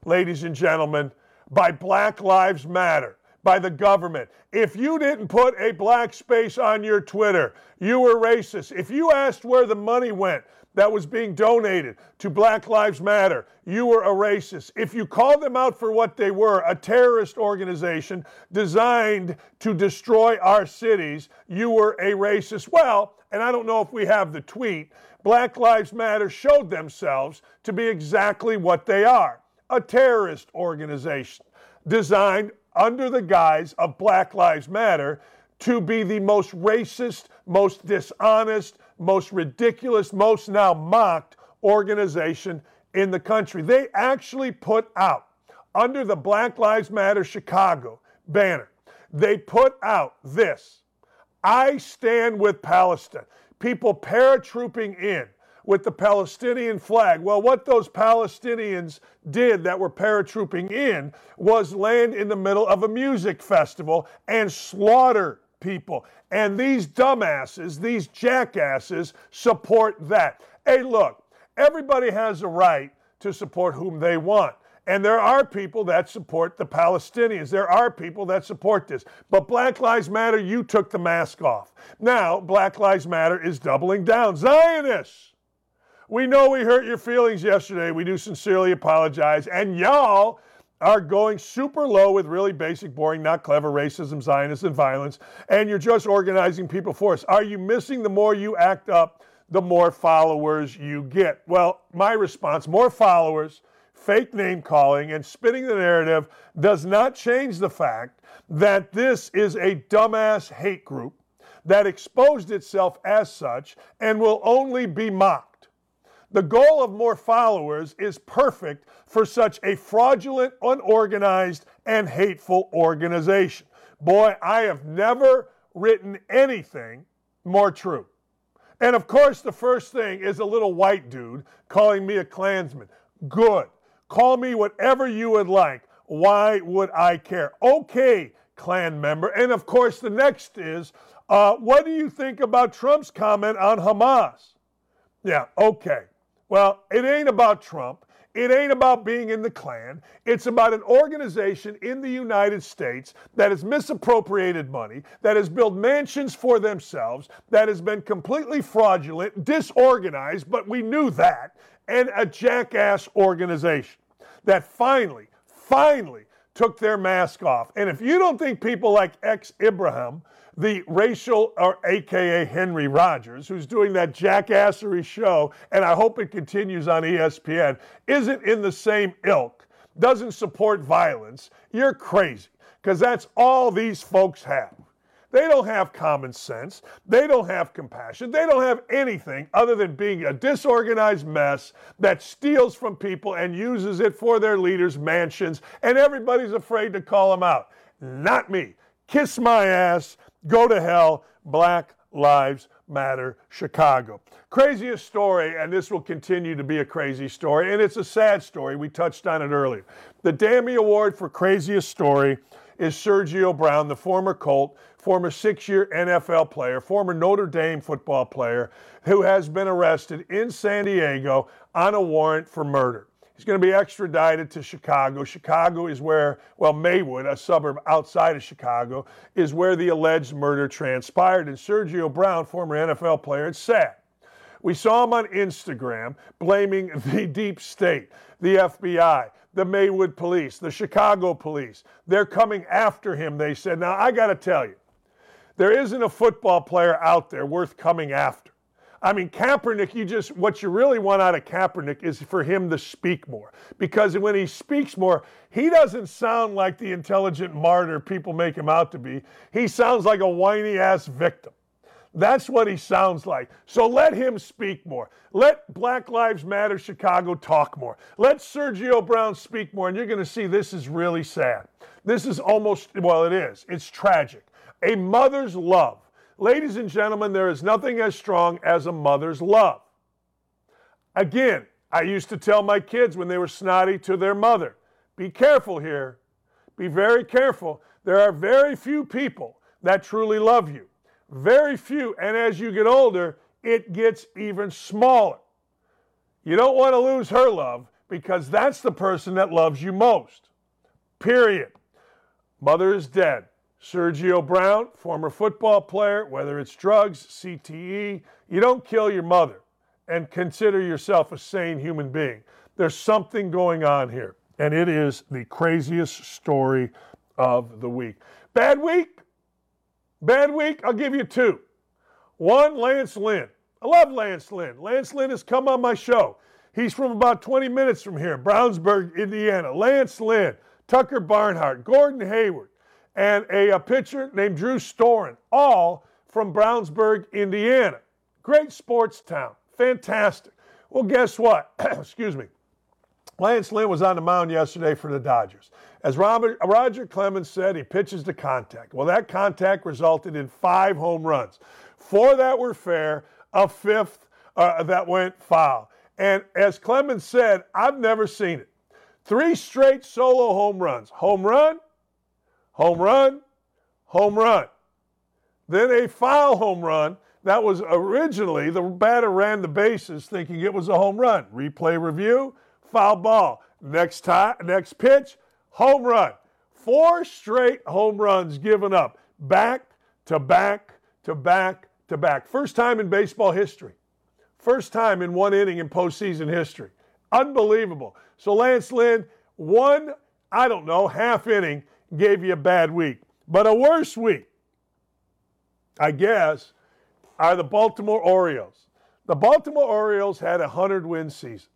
ladies and gentlemen, by Black Lives Matter, by the government. If you didn't put a black space on your Twitter, you were racist. If you asked where the money went, that was being donated to Black Lives Matter, you were a racist. If you called them out for what they were, a terrorist organization designed to destroy our cities, you were a racist. Well, and I don't know if we have the tweet, Black Lives Matter showed themselves to be exactly what they are a terrorist organization designed under the guise of Black Lives Matter to be the most racist, most dishonest, most ridiculous, most now mocked organization in the country. They actually put out, under the Black Lives Matter Chicago banner, they put out this I stand with Palestine. People paratrooping in with the Palestinian flag. Well, what those Palestinians did that were paratrooping in was land in the middle of a music festival and slaughter people. And these dumbasses, these jackasses, support that. Hey, look, everybody has a right to support whom they want. And there are people that support the Palestinians. There are people that support this. But Black Lives Matter, you took the mask off. Now, Black Lives Matter is doubling down. Zionists! We know we hurt your feelings yesterday. We do sincerely apologize. And y'all are going super low with really basic, boring, not clever racism, Zionism, and violence, and you're just organizing people for us. Are you missing the more you act up, the more followers you get? Well, my response more followers, fake name calling, and spinning the narrative does not change the fact that this is a dumbass hate group that exposed itself as such and will only be mocked. The goal of more followers is perfect for such a fraudulent, unorganized, and hateful organization. Boy, I have never written anything more true. And of course, the first thing is a little white dude calling me a Klansman. Good. Call me whatever you would like. Why would I care? Okay, Klan member. And of course, the next is uh, what do you think about Trump's comment on Hamas? Yeah, okay. Well, it ain't about Trump. It ain't about being in the Klan. It's about an organization in the United States that has misappropriated money, that has built mansions for themselves, that has been completely fraudulent, disorganized, but we knew that, and a jackass organization that finally, finally took their mask off. And if you don't think people like ex Ibrahim, the racial, or AKA Henry Rogers, who's doing that jackassery show, and I hope it continues on ESPN, isn't in the same ilk, doesn't support violence, you're crazy. Because that's all these folks have. They don't have common sense. They don't have compassion. They don't have anything other than being a disorganized mess that steals from people and uses it for their leaders' mansions. And everybody's afraid to call them out. Not me. Kiss my ass. Go to hell. Black Lives Matter Chicago. Craziest story, and this will continue to be a crazy story, and it's a sad story. We touched on it earlier. The Dammy Award for Craziest Story is Sergio Brown, the former Colt, former six year NFL player, former Notre Dame football player, who has been arrested in San Diego on a warrant for murder. He's going to be extradited to Chicago. Chicago is where, well, Maywood, a suburb outside of Chicago, is where the alleged murder transpired. And Sergio Brown, former NFL player, it's sad. We saw him on Instagram blaming the deep state, the FBI, the Maywood police, the Chicago police. They're coming after him, they said. Now, I got to tell you, there isn't a football player out there worth coming after. I mean, Kaepernick, you just, what you really want out of Kaepernick is for him to speak more. Because when he speaks more, he doesn't sound like the intelligent martyr people make him out to be. He sounds like a whiny ass victim. That's what he sounds like. So let him speak more. Let Black Lives Matter Chicago talk more. Let Sergio Brown speak more. And you're going to see this is really sad. This is almost, well, it is. It's tragic. A mother's love Ladies and gentlemen, there is nothing as strong as a mother's love. Again, I used to tell my kids when they were snotty to their mother be careful here. Be very careful. There are very few people that truly love you. Very few. And as you get older, it gets even smaller. You don't want to lose her love because that's the person that loves you most. Period. Mother is dead. Sergio Brown, former football player, whether it's drugs, CTE, you don't kill your mother and consider yourself a sane human being. There's something going on here, and it is the craziest story of the week. Bad week? Bad week? I'll give you two. One, Lance Lynn. I love Lance Lynn. Lance Lynn has come on my show. He's from about 20 minutes from here, Brownsburg, Indiana. Lance Lynn, Tucker Barnhart, Gordon Hayward and a, a pitcher named Drew Storen, all from Brownsburg, Indiana. Great sports town. Fantastic. Well, guess what? Excuse me. Lance Lynn was on the mound yesterday for the Dodgers. As Robert, Roger Clemens said, he pitches to contact. Well, that contact resulted in five home runs. Four that were fair, a fifth uh, that went foul. And as Clemens said, I've never seen it. Three straight solo home runs. Home run, home run, home run. Then a foul home run. That was originally the batter ran the bases thinking it was a home run. Replay review, foul ball. Next time, next pitch, home run. Four straight home runs given up, back to back to back to back. First time in baseball history. First time in one inning in postseason history. Unbelievable. So Lance Lynn, one, I don't know, half inning gave you a bad week. But a worse week, I guess, are the Baltimore Orioles. The Baltimore Orioles had a 100 win season.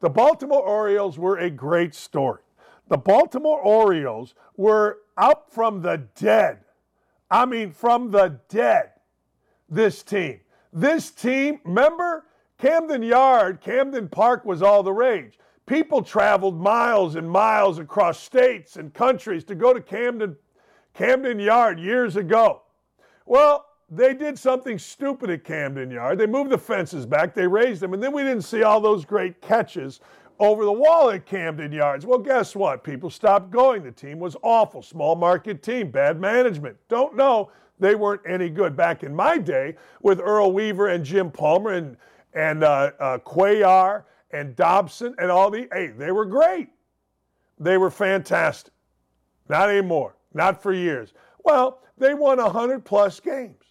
The Baltimore Orioles were a great story. The Baltimore Orioles were up from the dead. I mean, from the dead, this team. This team, remember, Camden Yard, Camden Park was all the rage. People traveled miles and miles across states and countries to go to Camden, Camden Yard years ago. Well, they did something stupid at Camden Yard. They moved the fences back, they raised them, and then we didn't see all those great catches over the wall at Camden Yards. Well, guess what? People stopped going. The team was awful. Small market team, bad management. Don't know. They weren't any good. Back in my day with Earl Weaver and Jim Palmer and, and uh, uh, Cuellar and Dobson and all the, hey, they were great. They were fantastic. Not anymore. Not for years. Well, they won 100 plus games.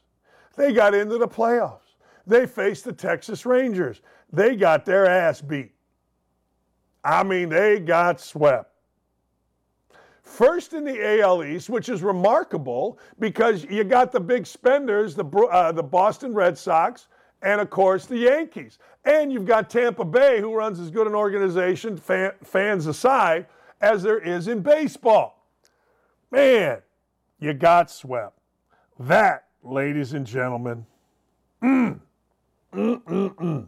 They got into the playoffs. They faced the Texas Rangers. They got their ass beat. I mean, they got swept. First in the AL East, which is remarkable because you got the big spenders, the, uh, the Boston Red Sox, and of course the Yankees. And you've got Tampa Bay, who runs as good an organization, fan, fans aside, as there is in baseball. Man, you got swept. That, ladies and gentlemen, mm, mm, mm, mm.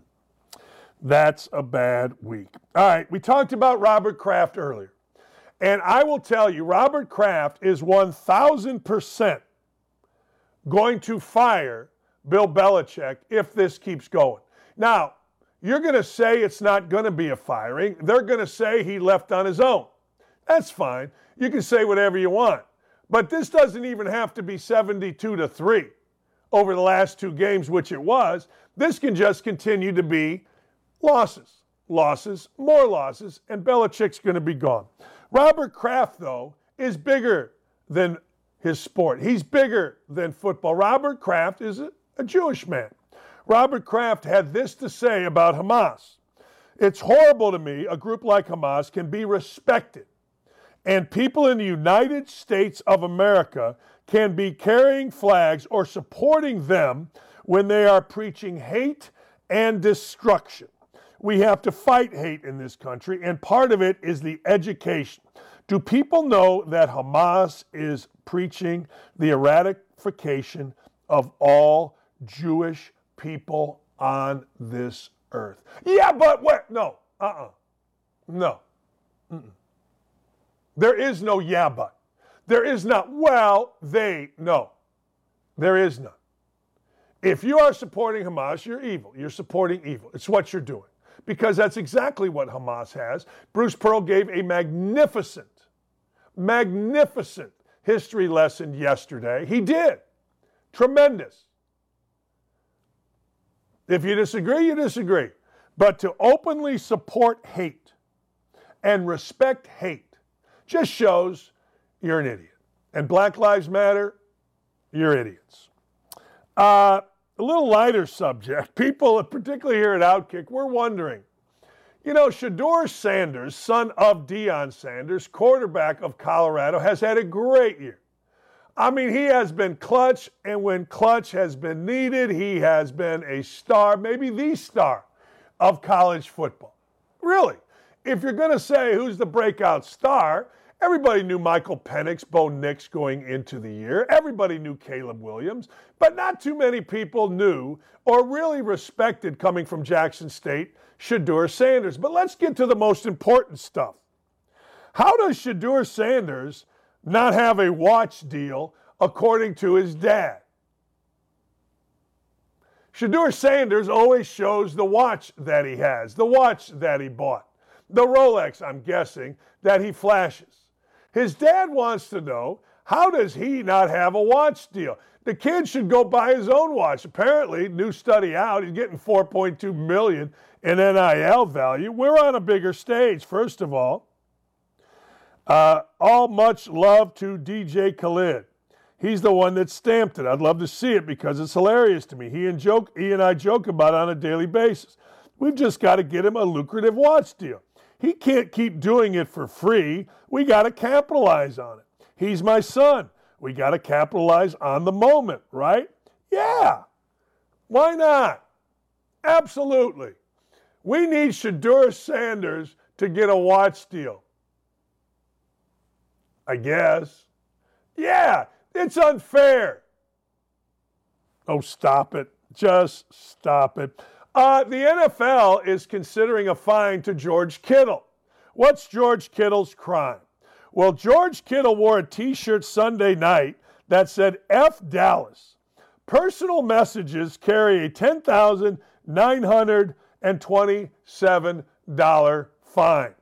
That's a bad week. All right, we talked about Robert Kraft earlier. And I will tell you, Robert Kraft is 1,000% going to fire Bill Belichick if this keeps going. Now, you're going to say it's not going to be a firing. They're going to say he left on his own. That's fine. You can say whatever you want. But this doesn't even have to be 72 to 3 over the last two games, which it was. This can just continue to be losses, losses, more losses, and Belichick's going to be gone. Robert Kraft, though, is bigger than his sport. He's bigger than football. Robert Kraft is a, a Jewish man. Robert Kraft had this to say about Hamas. It's horrible to me a group like Hamas can be respected and people in the United States of America can be carrying flags or supporting them when they are preaching hate and destruction. We have to fight hate in this country, and part of it is the education. Do people know that Hamas is preaching the eradication of all Jewish people on this earth? Yeah, but what? No, uh uh-uh. uh No. Mm-mm. There is no yeah, but. There is not, well, they, no. There is none. If you are supporting Hamas, you're evil. You're supporting evil. It's what you're doing. Because that's exactly what Hamas has. Bruce Pearl gave a magnificent, magnificent history lesson yesterday. He did. Tremendous. If you disagree, you disagree. But to openly support hate and respect hate just shows you're an idiot. And Black Lives Matter, you're idiots. Uh, a little lighter subject. People, particularly here at Outkick, we're wondering you know, Shedeur Sanders, son of Deion Sanders, quarterback of Colorado, has had a great year. I mean, he has been clutch, and when clutch has been needed, he has been a star, maybe the star of college football. Really. If you're going to say who's the breakout star, Everybody knew Michael Penix, Bo Nix going into the year. Everybody knew Caleb Williams, but not too many people knew or really respected coming from Jackson State, Shedeur Sanders. But let's get to the most important stuff. How does Shedeur Sanders not have a watch deal according to his dad? Shedeur Sanders always shows the watch that he has, the watch that he bought, the Rolex, I'm guessing, that he flashes. His dad wants to know how does he not have a watch deal? The kid should go buy his own watch. Apparently, new study out, he's getting 4.2 million in NIL value. We're on a bigger stage, first of all. Uh, all much love to DJ Khaled. He's the one that stamped it. I'd love to see it because it's hilarious to me. He and joke, he and I joke about it on a daily basis. We've just got to get him a lucrative watch deal. He can't keep doing it for free. We got to capitalize on it. He's my son. We got to capitalize on the moment, right? Yeah. Why not? Absolutely. We need Shedeur Sanders to get a watch deal. I guess. Yeah, it's unfair. Oh, stop it. Just stop it. Uh, the NFL is considering a fine to George Kittle. What's George Kittle's crime? Well, George Kittle wore a t shirt Sunday night that said F Dallas. Personal messages carry a $10,927 fine.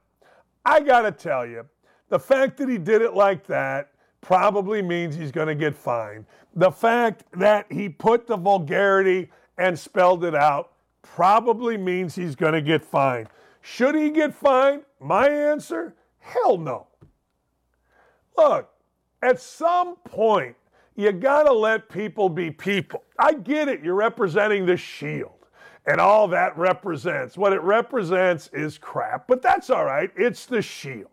I got to tell you, the fact that he did it like that probably means he's going to get fined. The fact that he put the vulgarity and spelled it out probably means he's going to get fined. Should he get fined? My answer hell no. Look, at some point, you got to let people be people. I get it. You're representing the shield, and all that represents. What it represents is crap, but that's all right. It's the shield.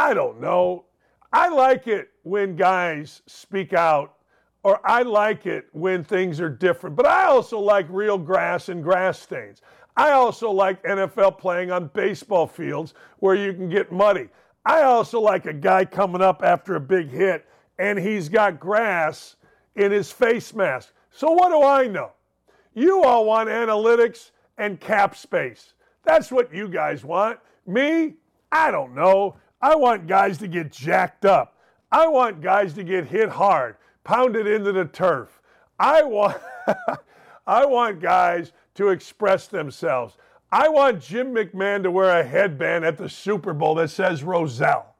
I don't know. I like it when guys speak out or I like it when things are different. But I also like real grass and grass stains. I also like NFL playing on baseball fields where you can get muddy. I also like a guy coming up after a big hit and he's got grass in his face mask. So what do I know? You all want analytics and cap space. That's what you guys want. Me, I don't know. I want guys to get jacked up. I want guys to get hit hard pounded into the turf. I want, I want guys to express themselves. I want Jim McMahon to wear a headband at the Super Bowl that says Rozelle.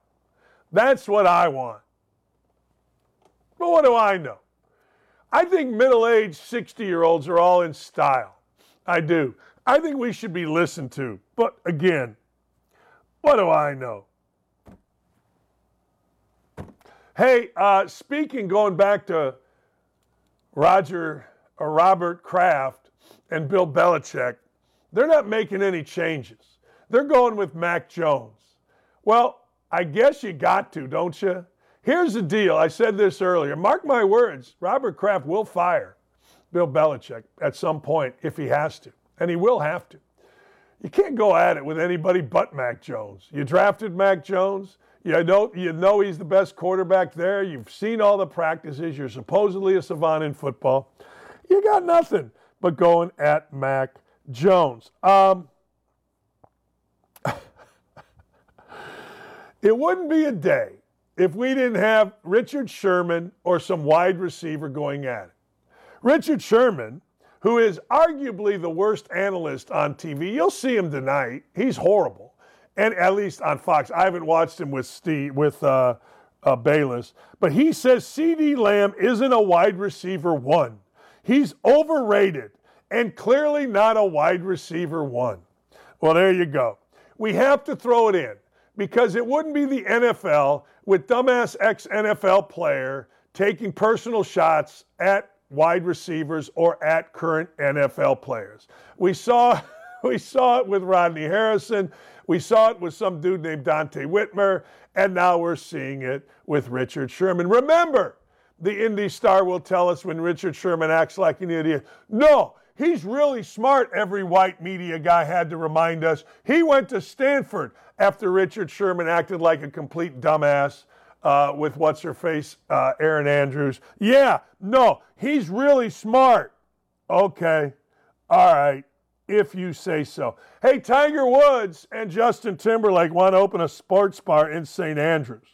That's what I want. But what do I know? I think middle aged 60 year olds are all in style. I do. I think we should be listened to. But again, what do I know? Hey, uh, speaking, going back to Roger or Robert Kraft and Bill Belichick, they're not making any changes. They're going with Mac Jones. Well, I guess you got to, don't you? Here's the deal. I said this earlier. Mark my words, Robert Kraft will fire Bill Belichick at some point if he has to, and he will have to. You can't go at it with anybody but Mac Jones. You drafted Mac Jones. You know, you know he's the best quarterback there. You've seen all the practices. You're supposedly a savant in football. You got nothing but going at Mac Jones. Um, it wouldn't be a day if we didn't have Richard Sherman or some wide receiver going at it. Richard Sherman, who is arguably the worst analyst on TV, you'll see him tonight. He's horrible, and at least on Fox. I haven't watched him with Steve with uh, uh, Bayless, but he says CeeDee Lamb isn't a wide receiver one. He's overrated and clearly not a wide receiver one. Well, there you go. We have to throw it in because it wouldn't be the NFL with dumbass ex NFL player taking personal shots at wide receivers or at current NFL players. We saw we saw it with Rodney Harrison, we saw it with some dude named Donte Whitner, and now we're seeing it with Richard Sherman. Remember, the Indy Star will tell us when Richard Sherman acts like an idiot. No, He's really smart, every white media guy had to remind us. He went to Stanford after Richard Sherman acted like a complete dumbass uh, with what's her face, uh, Erin Andrews. Yeah, no, he's really smart. Okay, all right, if you say so. Hey, Tiger Woods and Justin Timberlake want to open a sports bar in St. Andrews.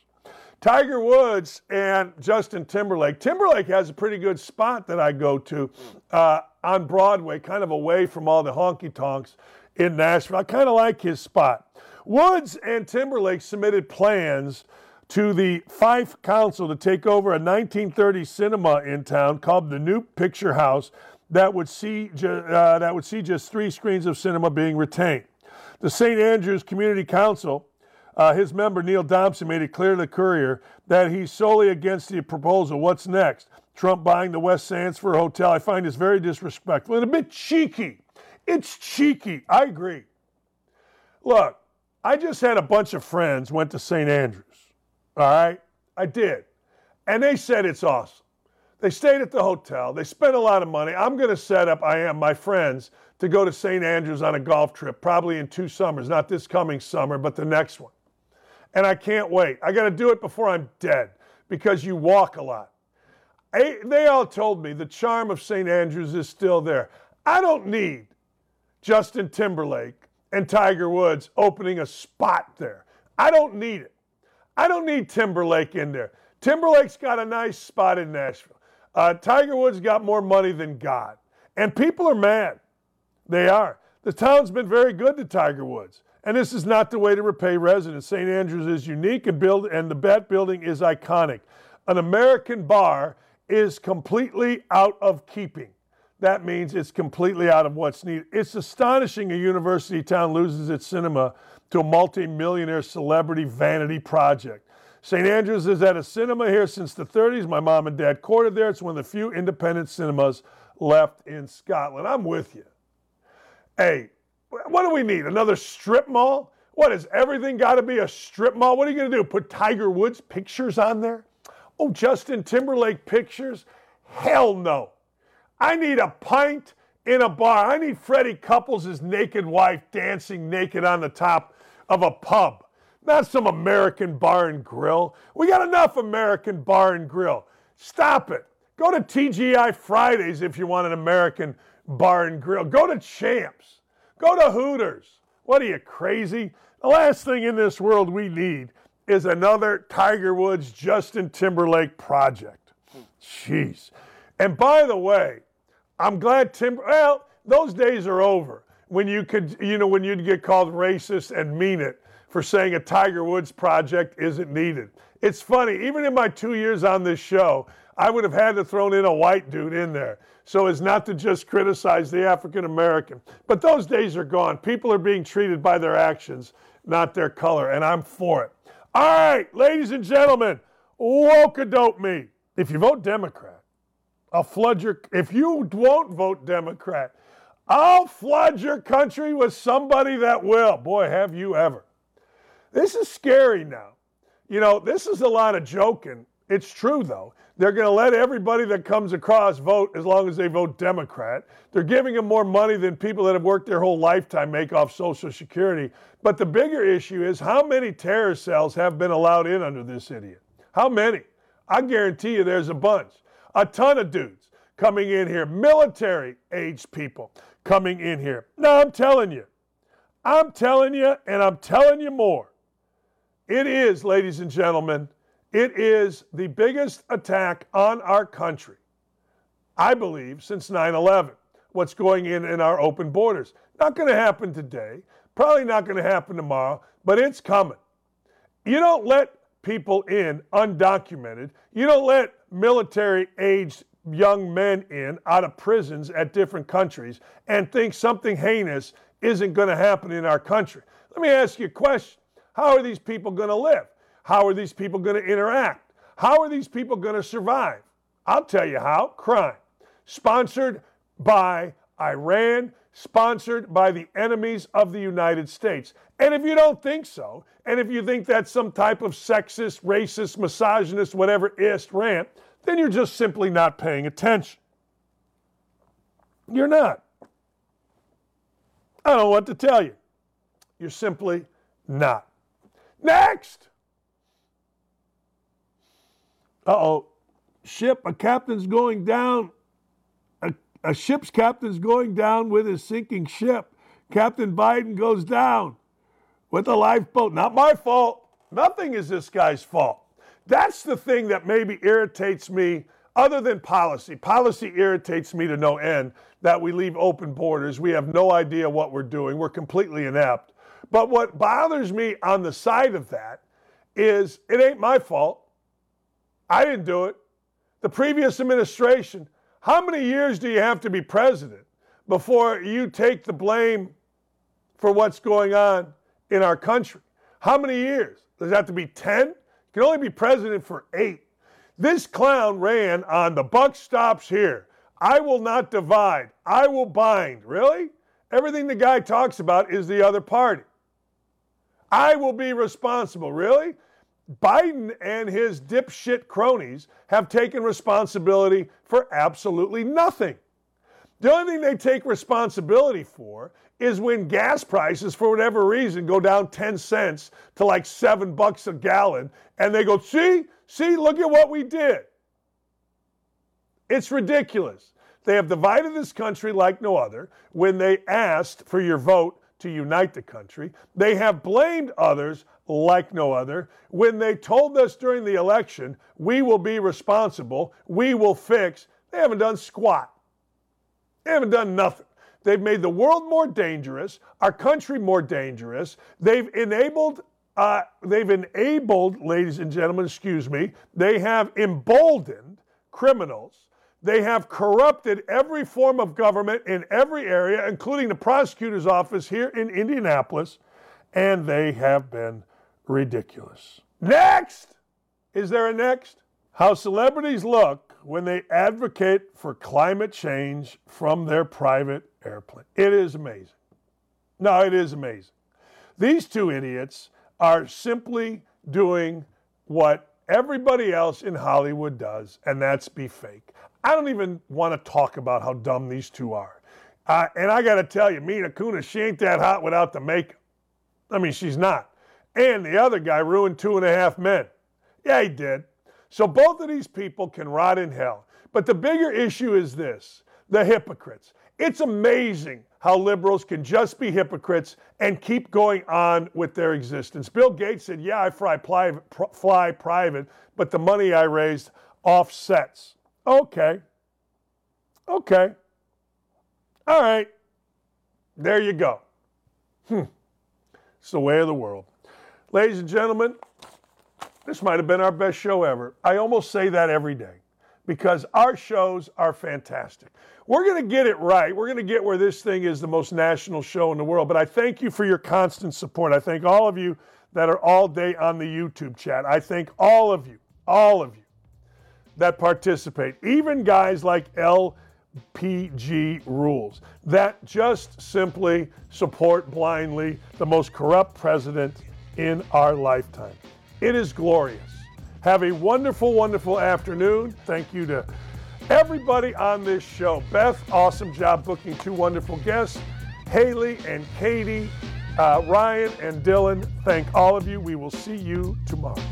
Tiger Woods and Justin Timberlake. Timberlake has a pretty good spot that I go to uh, on Broadway, kind of away from all the honky tonks in Nashville. I kind of like his spot. Woods and Timberlake submitted plans to the Fife Council to take over a 1930 cinema in town called the New Picture House that would see uh, that would see just three screens of cinema being retained. The St. Andrews Community Council uh, his member, Neil Thompson, made it clear to the Courier that he's solely against the proposal. What's next? Trump buying the West Sands for a hotel. I find this very disrespectful and a bit cheeky. It's cheeky. I agree. Look, I just had a bunch of friends went to St. Andrews. All right? I did. And they said it's awesome. They stayed at the hotel. They spent a lot of money. I'm going to set up, I am, my friends, to go to St. Andrews on a golf trip, probably in two summers, not this coming summer, but the next one and I can't wait. I got to do it before I'm dead because you walk a lot. I, they all told me the charm of St. Andrews is still there. I don't need Justin Timberlake and Tiger Woods opening a spot there. I don't need it. I don't need Timberlake in there. Timberlake's got a nice spot in Nashville. Uh, Tiger Woods got more money than God. And people are mad. They are. The town's been very good to Tiger Woods. And this is not the way to repay residents. St. Andrews is unique and build and the Bat Building is iconic. An American bar is completely out of keeping. That means it's completely out of what's needed. It's astonishing a university town loses its cinema to a multi-millionaire celebrity vanity project. St. Andrews has had a cinema here since the 30s. My mom and dad courted there. It's one of the few independent cinemas left in Scotland. I'm with you. Hey, what do we need? Another strip mall? What is everything got to be a strip mall? What are you going to do? Put Tiger Woods pictures on there? Oh, Justin Timberlake pictures? Hell no. I need a pint in a bar. I need Freddie Couples' naked wife dancing naked on the top of a pub, not some American bar and grill. We got enough American bar and grill. Stop it. Go to TGI Fridays if you want an American bar and grill. Go to Champs. Go to Hooters. What are you, crazy? The last thing in this world we need is another Tiger Woods Justin Timberlake project. Jeez. And by the way, I'm glad Tim well, those days are over when you could you know when you'd get called racist and mean it for saying a Tiger Woods project isn't needed. It's funny, even in my two years on this show, I would have had to thrown in a white dude in there so as not to just criticize the African American. But those days are gone. People are being treated by their actions, not their color, and I'm for it. All right, ladies and gentlemen, woke dope me. If you vote Democrat, I'll flood your. If you won't vote Democrat, I'll flood your country with somebody that will. Boy, have you ever. This is scary now. You know, this is a lot of joking. It's true, though. They're going to let everybody that comes across vote as long as they vote Democrat. They're giving them more money than people that have worked their whole lifetime make off Social Security. But the bigger issue is how many terror cells have been allowed in under this idiot? How many? I guarantee you there's a bunch. A ton of dudes coming in here, military aged people coming in here. Now, I'm telling you. I'm telling you, and I'm telling you more. It is, ladies and gentlemen, it is the biggest attack on our country, I believe, since 9 11. What's going in in our open borders. Not going to happen today, probably not going to happen tomorrow, but it's coming. You don't let people in undocumented, you don't let military aged young men in out of prisons at different countries and think something heinous isn't going to happen in our country. Let me ask you a question How are these people going to live? How are these people going to interact? How are these people going to survive? I'll tell you how crime. Sponsored by Iran, sponsored by the enemies of the United States. And if you don't think so, and if you think that's some type of sexist, racist, misogynist, whatever ist rant, then you're just simply not paying attention. You're not. I don't what to tell you. You're simply not. Next! Uh oh. Ship, a captain's going down. A, a ship's captain's going down with his sinking ship. Captain Biden goes down with a lifeboat. Not my fault. Nothing is this guy's fault. That's the thing that maybe irritates me, other than policy. Policy irritates me to no end that we leave open borders. We have no idea what we're doing. We're completely inept. But what bothers me on the side of that is it ain't my fault. I didn't do it. The previous administration, how many years do you have to be president before you take the blame for what's going on in our country? How many years? Does that have to be 10? You can only be president for eight. This clown ran on the buck stops here. I will not divide. I will bind. Really? Everything the guy talks about is the other party. I will be responsible. Really? Biden and his dipshit cronies have taken responsibility for absolutely nothing. The only thing they take responsibility for is when gas prices, for whatever reason, go down 10 cents to like seven bucks a gallon, and they go, see, see, look at what we did. It's ridiculous. They have divided this country like no other when they asked for your vote to unite the country. They have blamed others like no other. When they told us during the election, we will be responsible, we will fix, they haven't done squat. They haven't done nothing. They've made the world more dangerous, our country more dangerous. They've enabled, uh, they've enabled, ladies and gentlemen, excuse me, they have emboldened criminals. They have corrupted every form of government in every area, including the prosecutor's office here in Indianapolis, and they have been ridiculous. Next! Is there a next? How celebrities look when they advocate for climate change from their private airplane. It is amazing. No, it is amazing. These two idiots are simply doing what everybody else in Hollywood does, and that's be fake. I don't even want to talk about how dumb these two are. Uh, and I got to tell you, Mila Kunis, she ain't that hot without the makeup. I mean, she's not. And the other guy ruined two and a half men. Yeah, he did. So both of these people can rot in hell. But the bigger issue is this the hypocrites. It's amazing how liberals can just be hypocrites and keep going on with their existence. Bill Gates said, Yeah, I fly private but the money I raised offsets. Okay. Okay. All right. There you go. Hmm. It's the way of the world. Ladies and gentlemen, This might have been our best show ever. I almost say that every day because our shows are fantastic. We're going to get it right. We're going to get where this thing is the most national show in the world. But I thank you for your constant support. I thank all of you that are all day on the YouTube chat. I thank all of you, all of you that participate, even guys like LPG Rules that just simply support blindly the most corrupt president in our lifetime. It is glorious. Have a wonderful, wonderful afternoon. Thank you to everybody on this show. Beth, awesome job booking two wonderful guests. Haley and Katie, uh, Ryan and Dylan, thank all of you. We will see you tomorrow.